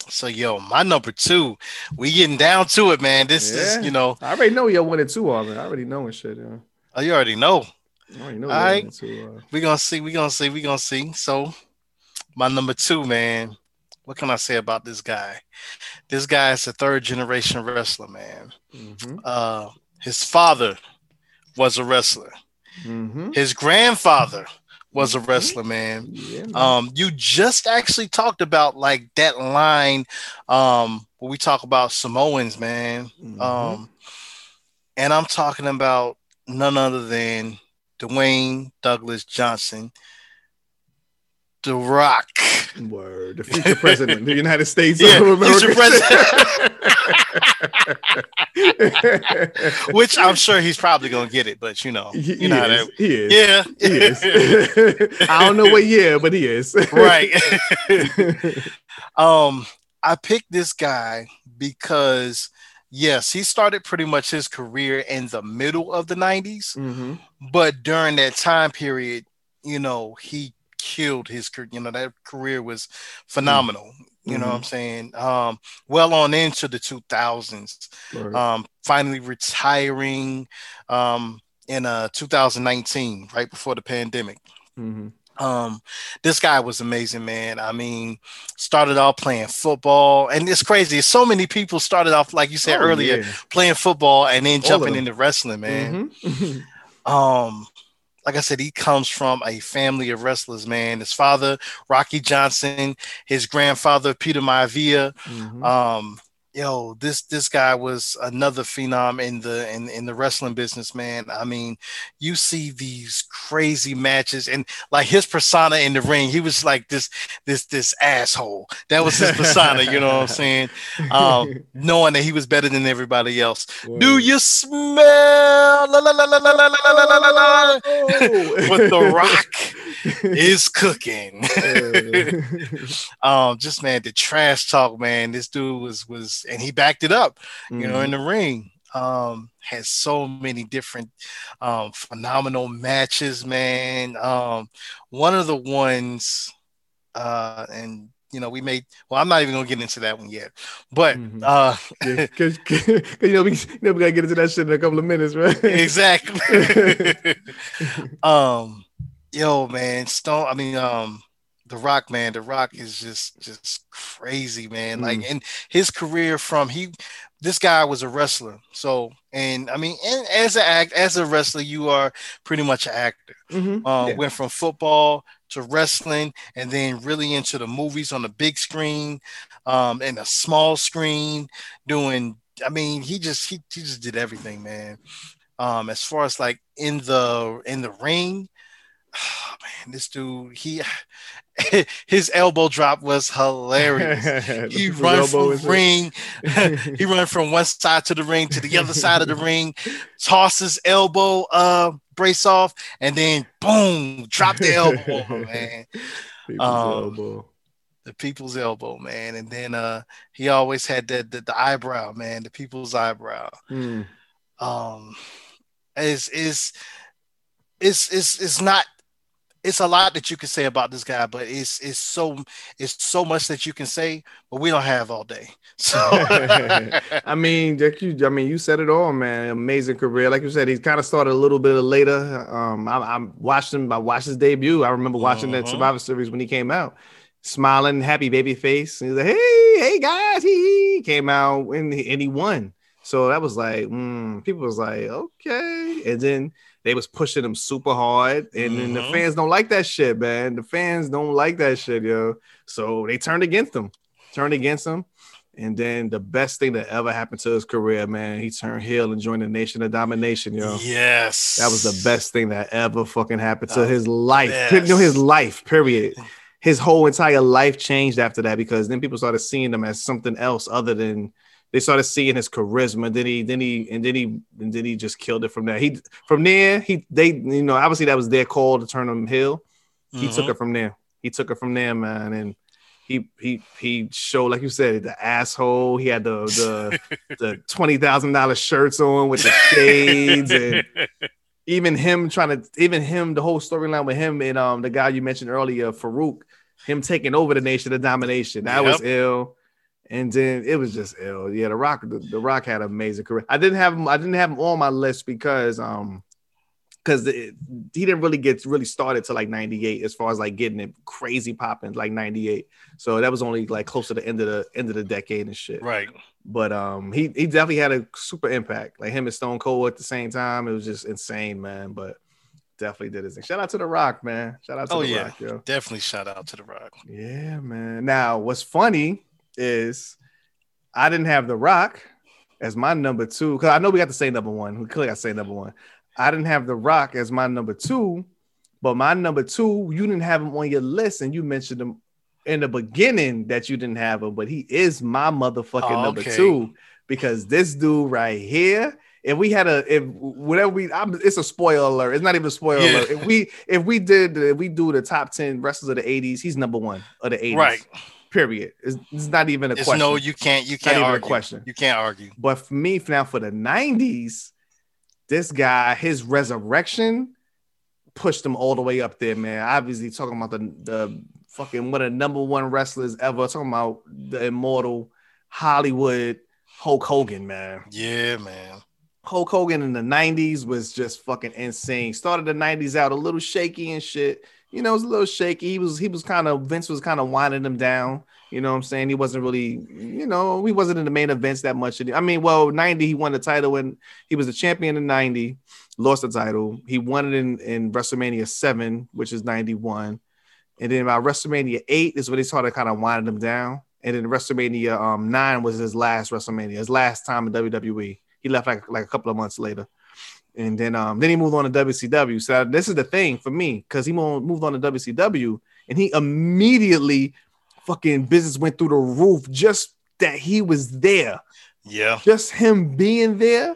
so yo, my number two, we getting down to it, man. This Yeah. is, you know, I already know you're winning two already. I already know and shit. Yeah. oh, you already know. I already know All two. Uh, We gonna see, we gonna see, we gonna see. So, my number two, man. What can I say about this guy? This guy is a third generation wrestler, man. mhm, Uh, his father was a wrestler. mhm. His grandfather was a Mhm. wrestler, man. Yeah, man. Um, you just actually talked about like that line um when we talk about Samoans, man. Mhm. Um, and I'm talking about none other than Dwayne Douglas Johnson, The Rock. Word, the future president of the United States Yeah, of America. president. Which I'm sure he's probably gonna get it, but you know, He, you know how is. that, he is. yeah, He is. I don't know what year, but he is. right. um, I picked this guy because yes, he started pretty much his career in the middle of the 90s, Mhm. but during that time period, you know, he killed his career. You know, that career was phenomenal. You know what I'm saying? Um, well on into the 2000s. Right. Um, finally retiring um in uh 2019, right before the pandemic. Mhm. Um, this guy was amazing, man. I mean, started off playing football, and it's crazy. So many people started off, like you said Oh, earlier, yeah. playing football and then All jumping into wrestling, man. Mhm. Um, like I said, he comes from a family of wrestlers, man. His father, Rocky Johnson, his grandfather, Peter Maivia. Mhm. Um, yo, this this guy was another phenom in the in, in the wrestling business, man. I mean, you see these crazy matches and like his persona in the ring, he was like this this this asshole. That was his persona, you know what I'm saying? Um, knowing that he was better than everybody else. Do you smell la, la, la, la, la, la, la, la, la, la, la, Oh. what the rock is cooking? um, just man, the trash talk, man. This dude was was, and he backed it up, you know, in Mm-hmm. the ring. Um, has so many different um phenomenal matches, man. Um, one of the ones, uh, and you know, we made. Well, I'm not even gonna get into that one yet, but Mhm. uh, Yeah, cause, 'cause, you know we, you know we gotta get into that shit in a couple of minutes, right? exactly. um, yo, man, Stone. I mean, um, The Rock, man, The Rock is just just crazy, man. Like, Mm. and his career from he, this guy was a wrestler. So, and I mean, and as a act as a wrestler, you are pretty much an actor. Mhm. Uh, Yeah. Went from football to wrestling, and then really into the movies on the big screen, um, and a small screen, doing. I mean, he just he, he just did everything, man. Um, as far as like in the in the ring, man, this dude he his elbow drop was hilarious. He run from is- ring, he run from one side to the ring to the other side of the ring, tosses elbow uh brace off, and then boom, drop the elbow, man. People's Um, elbow. The people's elbow, man. And then uh he always had the the, the eyebrow, man, the people's eyebrow. Mm. um is is it's it's it's not it's a lot that you can say about this guy but it's it's so it's so much that you can say but we don't have all day so I mean, Jack, you, I mean, you said it all, man. Amazing career. Like you said, he kind of started a little bit later. Um, I, I watched him. I watched his debut. I remember watching that Mhm. Survivor Series when he came out, smiling, happy baby face. And he's like, "Hey, hey guys!" He came out and he, and he won. So that was like, mm, people was like, okay. And then they was pushing him super hard, and then the fans don't like that shit, man. The fans don't like that shit, yo. So they turned against him, turned against him. And then the best thing that ever happened to his career, man, he turned heel and joined the Nation of Domination, yo. yes That was the best thing that ever fucking happened to Oh, his life. yes. Know, his life, period. His whole entire life changed after that because then people started seeing him as something else other than they started seeing his charisma. Then he, then he, and then he, and then he just killed it from there. He, from there, he, they, you know, obviously that was their call to turn him heel. He took Mhm. it from there. He took it from there, man. And he he he showed, like you said, the asshole. He had the the the twenty thousand dollar shirts on with the shades, and even him trying to even him the whole storyline with him and um the guy you mentioned earlier, Faarooq, him taking over the nation of domination. That was ill. And then it was just ill. Yeah, the Rock, the, the Rock had an amazing career. I didn't have him, I didn't have him on my list because um because he didn't really get really started to like 98 as far as like getting it crazy popping like 98 so that was only like close to the end of the end of the decade and shit. Right. But um he he definitely had a super impact. Like him and stone cold at the same time it was just insane man. But definitely did his thing. Shout out to the rock man. Shout out to Oh, the yeah. rock yo. Definitely shout out to the rock. Yeah man. Now what's funny is i didn't have the rock as my number two because i know we got to say number one we clearly got to say number one I didn't have The Rock as my number two, but my number two, you didn't have him on your list, and you mentioned him in the beginning that you didn't have him, but he is my motherfucking Oh, number okay. two. because this dude right here. If we had a, if whatever we, I'm, it's a spoiler alert. It's not even a spoiler Yeah. alert. If we, if we did, if we do the top ten wrestlers of the '80s, he's number one of the '80s. Right. Period. It's, it's not even a It's question. no, you can't. You Not can't even a question. You can't argue. But for me, now for the 90s, this guy, his resurrection pushed him all the way up there, man. Obviously, talking about the, the fucking one of the number one wrestlers ever, talking about the immortal Hollywood Hulk Hogan, man. Yeah, man. Hulk Hogan in the 90s was just fucking insane. Started the 90s out a little shaky and shit. You know, it was a little shaky. He was he was kind of Vince was kind of winding him down. You know what I'm saying? He wasn't really, you know, he wasn't in the main events that much. I mean, well, 90, he won the title and he was the champion in 90, lost the title. He won it in, in WrestleMania 7, which is 91. And then about WrestleMania 8 is when they started kind of winding him down. And then WrestleMania um, 9 was his last WrestleMania, his last time in WWE. He left like, like a couple of months later. And then um, then he moved on to WCW. So this is the thing for me, because he mo- moved on to WCW and he immediately fucking business went through the roof just that he was there. Yeah. Just him being there,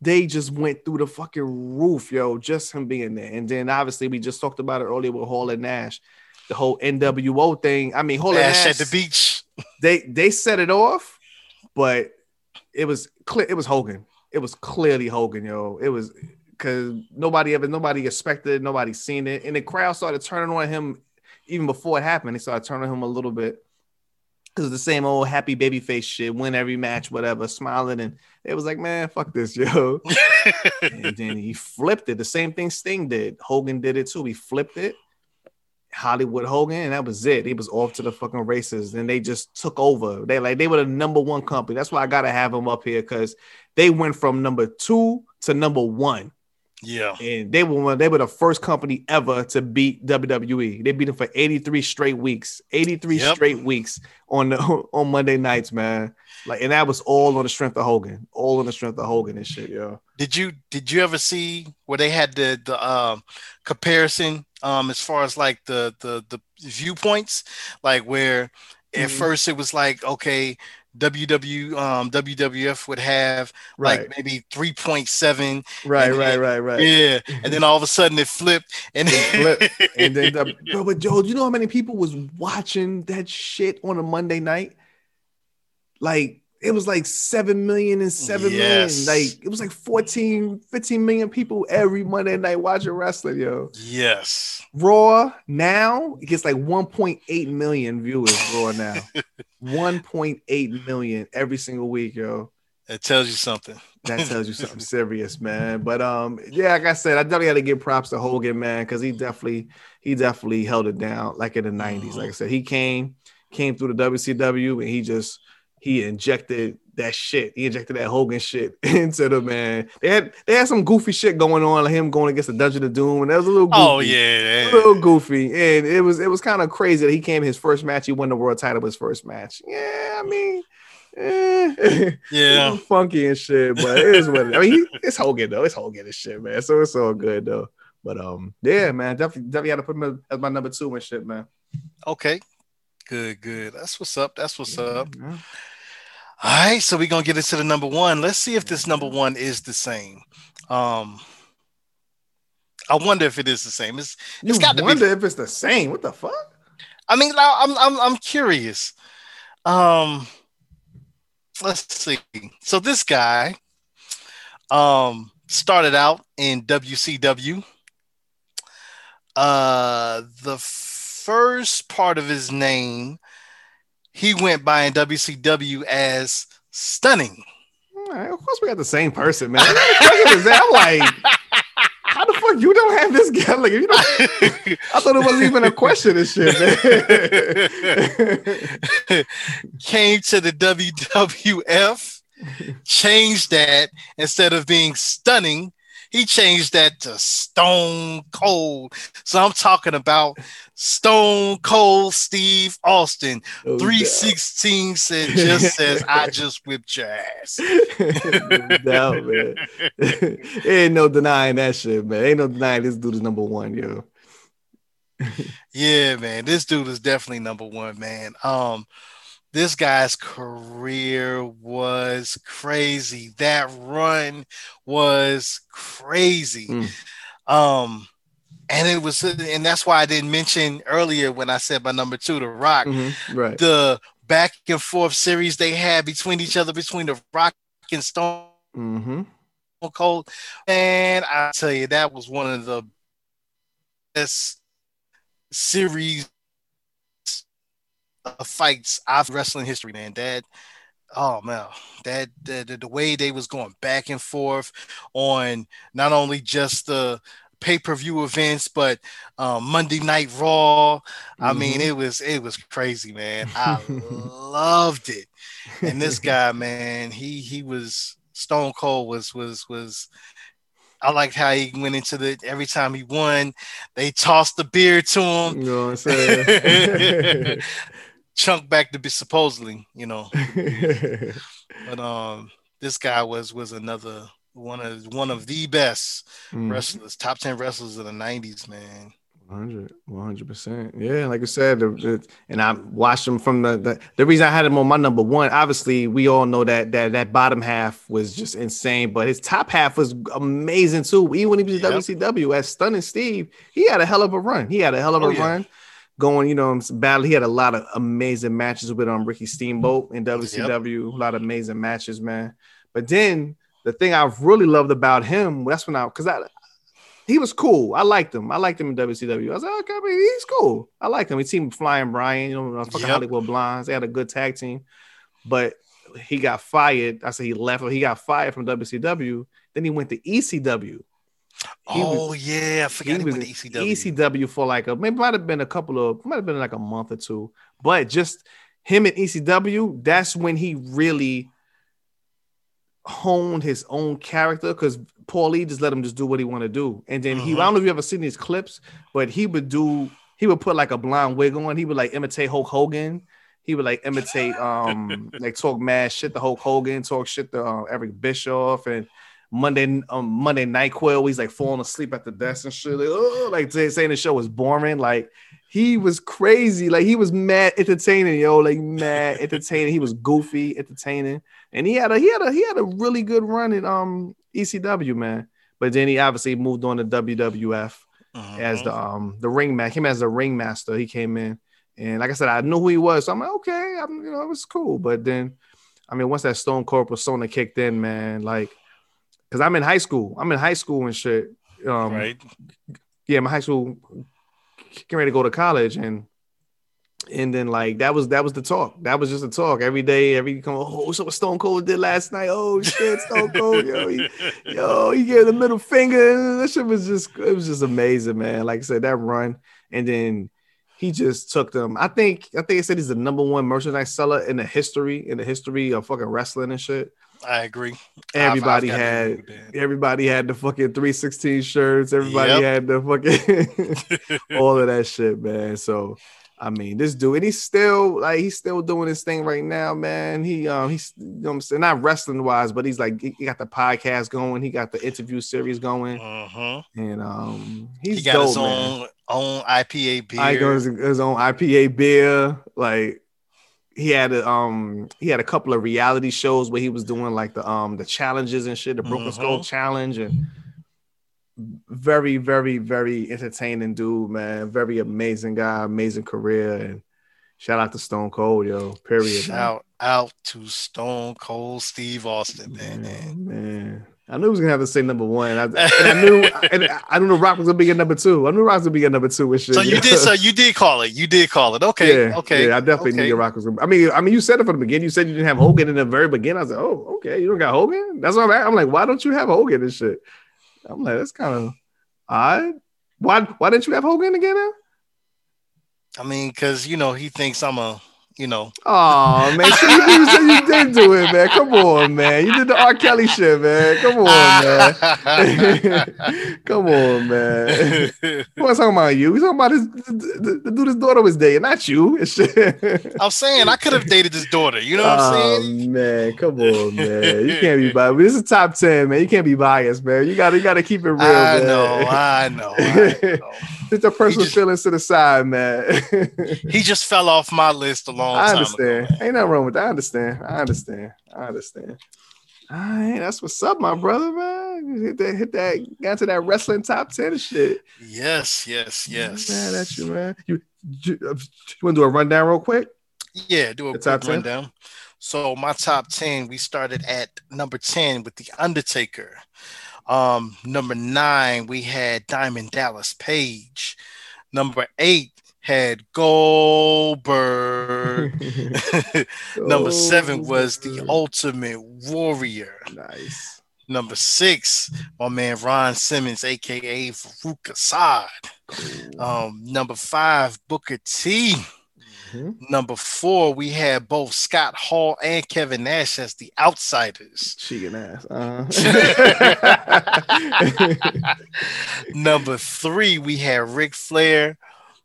they just went through the fucking roof, yo. Just him being there. And then obviously we just talked about it earlier with Hall and Nash. The whole NWO thing. I mean, Hall and Ash Nash at the beach. they they set it off, but it was clear it was Hogan. It was clearly Hogan, yo. It was because nobody ever nobody expected it, nobody seen it, and the crowd started turning on him even before it happened. They started turning on him a little bit because the same old happy baby face shit, win every match, whatever, smiling, and it was like, man, fuck this, yo. and then he flipped it. The same thing Sting did. Hogan did it too. He flipped it. Hollywood Hogan, and that was it. He was off to the fucking races, and they just took over. They like they were the number one company. That's why I gotta have them up here because they went from number two to number one, Yeah. and they were they were the first company ever to beat WWE. They beat them for eighty three straight weeks, eighty three Yep. straight weeks on the on Monday nights, man. Like, and that was all on the strength of Hogan, all on the strength of Hogan and shit, yo. Did you did you ever see where they had the the um comparison um as far as like the the the viewpoints like where at Mhm. first it was like okay WW um WWF would have Right, like maybe 3.7 right, and right, right, right. yeah and then all of a sudden it flipped and It flipped, and then the, bro, but Joe, do you know how many people was watching that shit on a Monday night? Like it was like 7 million and 7 million. Yes. Like it was like 14, 15 million people every Monday night watching wrestling, yo. yes Raw now it gets like 1.8 million viewers raw now. 1.8 million every single week, yo. it tells you something That tells you something serious, man. But um, yeah, like I said, I definitely had to give props to Hogan, man, because he definitely he definitely held it down like in the 90s. Like I said, he came came through the WCW and he just he injected that shit. He injected that Hogan shit into the man. They had they had some goofy shit going on, like him going against the Dungeon of Doom, and that was a little goofy. oh A yeah little goofy, and it was it was kind of crazy that he came his first match. He won the world title his first match. Yeah, I mean, eh. yeah funky and shit, but it is what it, I mean. he- It's Hogan though. It's Hogan and shit, man. So it's all good though. But um, yeah, man, definitely, definitely had to put him as my number two and shit, man. okay good good that's what's up that's what's up Yeah. All right, so we're gonna get into the number one. Let's see if this number one is the same. Um, I wonder if it is the same. It's, You it's got to be. wonder if it's the same. What the fuck? I mean, I'm I'm I'm curious. Um, let's see. So this guy, um, started out in WCW. Uh, the first part of his name, he went by in WCW as Stunning. Right, of course we got the same person, man. What kind of question is that? I'm like, how the fuck you don't have this guy? Like, you don't. I thought it wasn't even a question and shit, man. came to the WWF, changed that instead of being stunning, he changed that to Stone Cold. So I'm talking about Stone Cold Steve Austin. No 316 said just says I just whipped your ass. no doubt, man. Ain't no denying that shit, man. Ain't no denying this dude is number one, yo. Yeah, man. This dude is definitely number one, man. Um, this guy's career was crazy. That run was crazy. Mm. Um, and it was, and that's why I didn't mention earlier when I said my number two, The Rock, Mhm, Right. the back and forth series they had between each other, between The Rock and Stone Mm-hmm. Cold. And I tell you, that was one of the best series of fights I've wrestling history, man. That oh man, that the, the way they was going back and forth on not only just the pay-per-view events, but um, Monday Night Raw. I mean, Mhm. it was it was crazy, man. I loved it. And this guy, man, he he was Stone Cold was was was I liked how he went into the every time he won, they tossed the beer to him, You know what I'm saying? chunk back to be supposedly, you know. But um this guy was was another one of one of the best Mm. wrestlers, top 10 wrestlers of the 90s, man. 100 percent. Yeah, like I said, the, the- and I watched him from the, the the reason I had him on my number one. Obviously, we all know that that that bottom half was just insane, but his top half was amazing too. Even when he was in Yep. WCW as Stunning Steve, he had a hell of a run. He had a hell of a Oh, yeah. run. Going, you know, battle. He had a lot of amazing matches with um Ricky Steamboat in WCW. A lot of amazing matches, man. But then the thing I've really loved about him, that's when I because I he was cool. I liked him. I liked him in WCW. I was like, okay, I mean, he's cool. I liked him. He teamed Flying Brian, you know, fucking Yep. Hollywood Blondes. They had a good tag team, but he got fired. I said he left. He got fired from WCW. Then he went to ECW. He was- oh yeah, I forgot he he was went to ECW. ECW for like a maybe might have been a couple of might have been like a month or two, but just him in ECW, that's when he really honed his own character because Paul Lee just let him just do what he want to do. And then he, I Mhm. don't know if you ever seen these clips, but he would do, he would put like a blonde wig on. He would like imitate Hulk Hogan. He would like imitate, um, like talk mad shit to Hulk Hogan, talk shit to uh, Eric Bischoff, and Monday, um, Monday Nyquil. He's like falling asleep at the desk and shit. Like, oh, like saying the show was boring. Like he was crazy. Like he was mad entertaining, yo. Like mad entertaining. He was goofy entertaining, and he had a he had a he had a really good run in um ECW, man. But then he obviously moved on to WWF as Mhm. the um the ring man him as the ringmaster. He came in, and like I said, I knew who he was. So I'm like, okay, I'm you know it was cool. But then, I mean, once that Stone Cold persona kicked in, man, like, cause I'm in high school. I'm in high school and shit. Um, right. yeah, my high school getting ready to go to college and and then like that was that was the talk. That was just a talk every day. Every come, oh, so what Stone Cold did last night? Oh shit, Stone Cold, yo, he, yo, he gave the middle finger. That shit was just it was just amazing, man. Like I said, that run, and then he just took them. I think I think he said he's the number one merchandise seller in the history in the history of fucking wrestling and shit. I agree. Everybody I've- I've had agree with that. everybody had the fucking 316 shirts. Everybody Yep. had the fucking all of that shit, man. So I mean, this dude, and he's still like he's still doing his thing right now, man. He um he's you know what I'm saying, not wrestling wise, but he's like he got the podcast going, he got the interview series going, Mhm. and um he's He got dope, his man. own own IPA beer. I got his, his own IPA beer. Like he had a um he had a couple of reality shows where he was doing like the um the challenges and shit, the Broken Skull Mhm. challenge and very, very, very entertaining dude, man. Very amazing guy, amazing career. And shout out to Stone Cold, yo. Period. man. Out to Stone Cold Steve Austin, man. Man, man. I knew he was gonna have to say number one. I, and I knew and I knew the Rock was gonna be at number two. I knew Rock was gonna be at number two and shit. So you know? did so you did call it. You did call it. Okay. yeah, okay. Yeah, I definitely okay. knew the Rock was gonna. I mean, I mean, you said it from the beginning. You said you didn't have Hogan in the very beginning. I was like, oh, okay, you don't got Hogan. That's what I'm. at. I'm like, why don't you have Hogan and shit? I'm like, that's kind of odd. Why? Why didn't you have Hogan again? Now? I mean, because you know, he thinks I'm a you know, Oh man, so you, you said you did do it, man. Come on, man. You did the R. Kelly shit, man. Come on, man. Come on, man. Who was talking about you? He's talking about his the, the, the dude his daughter was dating, not you. I'm saying I could have dated his daughter. You know what I'm Oh saying? man, come on, man. You can't be biased. This is top ten, man. You can't be biased, man. You gotta you gotta keep it real, I man. know, I know, I know. Put your personal just- feelings to the side, man. He just fell off my list along long I understand. ago. Ain't nothing wrong with that. I understand. I understand. I understand. All right, that's what's up, my brother, man. Hit that, hit that, got to that wrestling top ten shit. Yes, yes, yes. Man, that's you, man. You, you, uh, you want to do a rundown real quick? Yeah, do a The quick top 10? rundown. So my top 10, we started at number 10 with The Undertaker. Um, number nine, we had Diamond Dallas Page. Number eight had Goldberg. number seven was The Ultimate Warrior. Nice. Number six, my man Ron Simmons, aka Faarooq Asad. Cool. Um, number five, Booker T. Mhm. Number four, we had both Scott Hall and Kevin Nash as the outsiders. Cheating ass. Uh-huh. Number three, we had Ric Flair.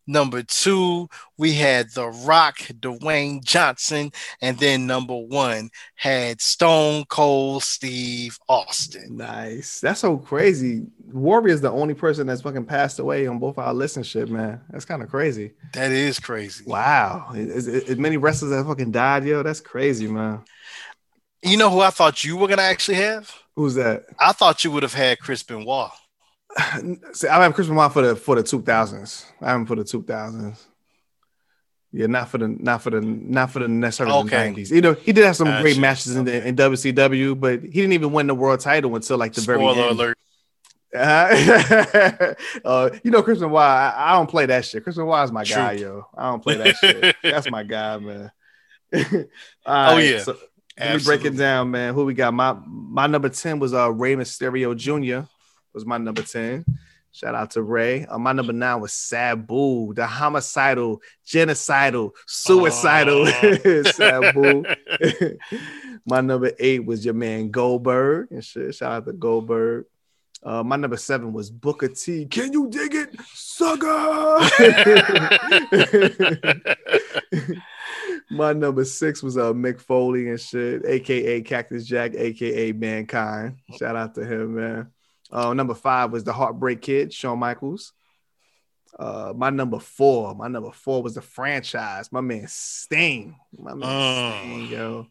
Number two, we had The Rock, Dwayne Johnson. And then number one had Stone Cold Steve Austin. nice. That's so crazy. Warrior is the only person that's fucking passed away on both our listenership, man. That's kind of crazy. That is crazy. Wow. As, is many wrestlers that fucking died, yo? That's crazy, man. You know who I thought you were going to actually have? Who's that? I thought you would have had Chris Benoit. See, I have Chris Benoit for the for the two thousands. I have him for the two thousands. Yeah, not for the not for the not for the necessarily the Okay. nineties. You know, he did have some great matches in the in WCW, but he didn't even win the world title until like the very Spoiler end. alert. Uh, uh, you know, Chris Benoit, I, I don't play that shit. Chris Benoit is my True. guy, yo. I don't play that shit. That's my guy, man. Oh, yeah. so let me break it down, man. Who we got? My my number 10 was uh Rey Mysterio Jr. was my number 10. Shout out to Rey. Uh, my number nine was Sabu, the homicidal, genocidal, suicidal Oh. Sabu. my number eight was your man Goldberg and shit. Shout out to Goldberg. Uh, my number seven was Booker T. Can you dig it, sucker? My number six was uh Mick Foley and shit, aka Cactus Jack, aka Mankind. Shout out to him, man. Uh, number five was the Heartbreak Kid, Shawn Michaels. Uh, my number four, my number four was the franchise. My man Sting, my man Mm. Sting, yo.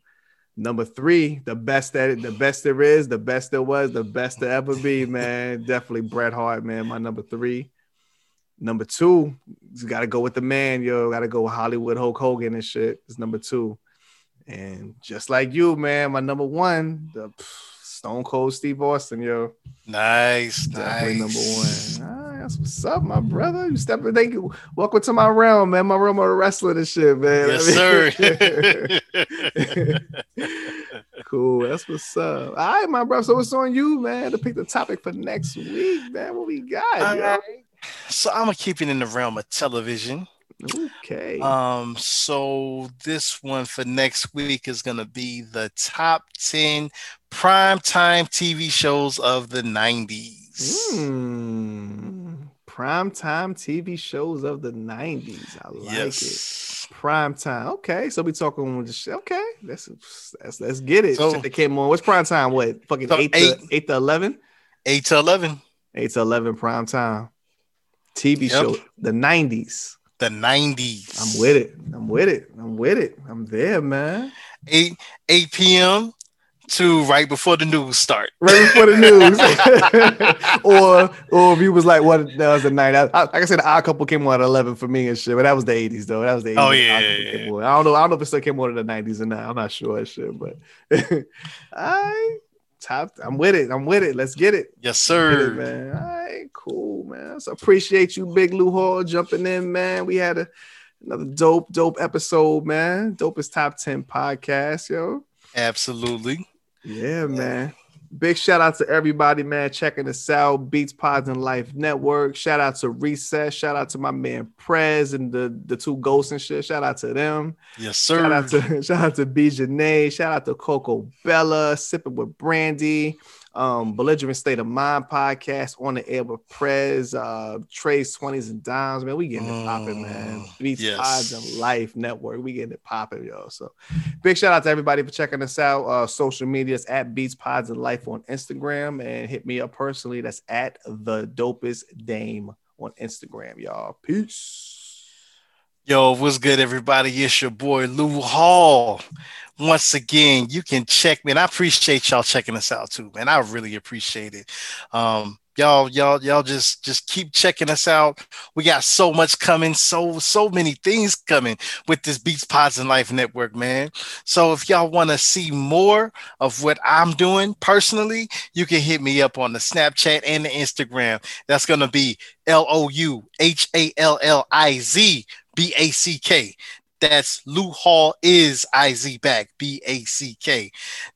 Number three, the best that the best there is, the best there was, the best there ever be, man. Definitely Bret Hart, man. My number three. Number two, you got to go with the man, yo. Got to go with Hollywood Hulk Hogan and shit. Is number two, and just like you, man, my number one, the pff, Stone Cold Steve Austin, yo. nice, Definitely nice. number one. Ah, that's what's up, my brother. You stepping. Thank you. Welcome to my realm, man. My realm of wrestling and shit, man. Yes, sir. cool. That's what's up. All right, my brother. So what's on you, man, to pick the topic for next week, man? What we got? Right. so I'm gonna keep it in the realm of television. Okay. Um, so this one for next week is gonna be the top 10 primetime TV shows of the 90s. Hmm. Prime time TV shows of the 90s. I like it. yes. Prime time. Okay. So we talking with the sh- okay. Let's let's let's get it. So- Shit came on. What's prime time? What? Fucking So eight, to eight- eight to eleven? 8 to 11, Eight to eleven prime time. TV Yep. show. The 90s. The 90s. I'm with it. I'm with it. I'm with it. I'm there, man. 8 8 p.m. to right before the news start. Right before the news. or or if you was like, what that was the night. I, I, like I said, the odd couple came on at 11 for me and shit, but that was the 80s though. That was the 80s. Oh, yeah, yeah, yeah. I don't know. I don't know if it still came on in the 90s or not. I'm not sure shit, but I top I'm with it. I'm with it. Let's get it. Yes, Get it, sir. man. All right, cool, man. So appreciate you, Big Lou Hall, jumping in, man. We had a another dope, dope episode, man. Dopest top 10 podcast, yo. Absolutely. Yeah, man. Big shout out to everybody, man, checking us out. Beats Pods and Life Network. Shout out to Recess. Shout out to my man Prez and the, the two ghosts and shit. Shout out to them. Yes, sir. Shout out to shout out to B Janae. Shout out to Coco Bella, Sipping with Brandy, um, Belligerent State of Mind podcast on the air with Prez, uh, Trey's 20s and Dimes. Man, we getting it popping, man. Mm, Beats yes. Pods and Life Network. We getting it popping, yo. So big shout out to everybody for checking us out. Uh, social medias at Beats Pods and Life on Instagram and hit me up personally. That's at the dopest dame on Instagram, y'all. Peace. Yo, what's good, everybody? It's your boy Lou Hall. Once again, you can check me, and I appreciate y'all checking us out too, man. I really appreciate it. Um, y'all, y'all, y'all just just keep checking us out. We got so much coming, so so many things coming with this Beats Pods and Life Network, man. So if y'all want to see more of what I'm doing personally, you can hit me up on the Snapchat and the Instagram. That's gonna be L O U H A L L I Z B A C K. That's Lou Hall is I Z back B A C K.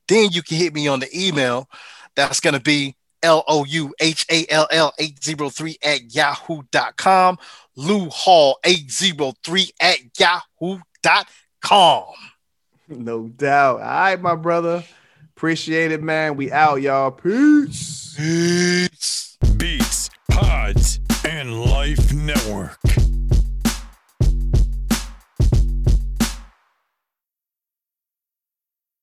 Then you can hit me on the email. That's going to be L O U H A L L 803 at yahoo.com. Lou Hall 803 at yahoo.com. No doubt. All right, my brother. Appreciate it, man. We out, y'all. Peace. Peace. Beats, Pods, and Life Network.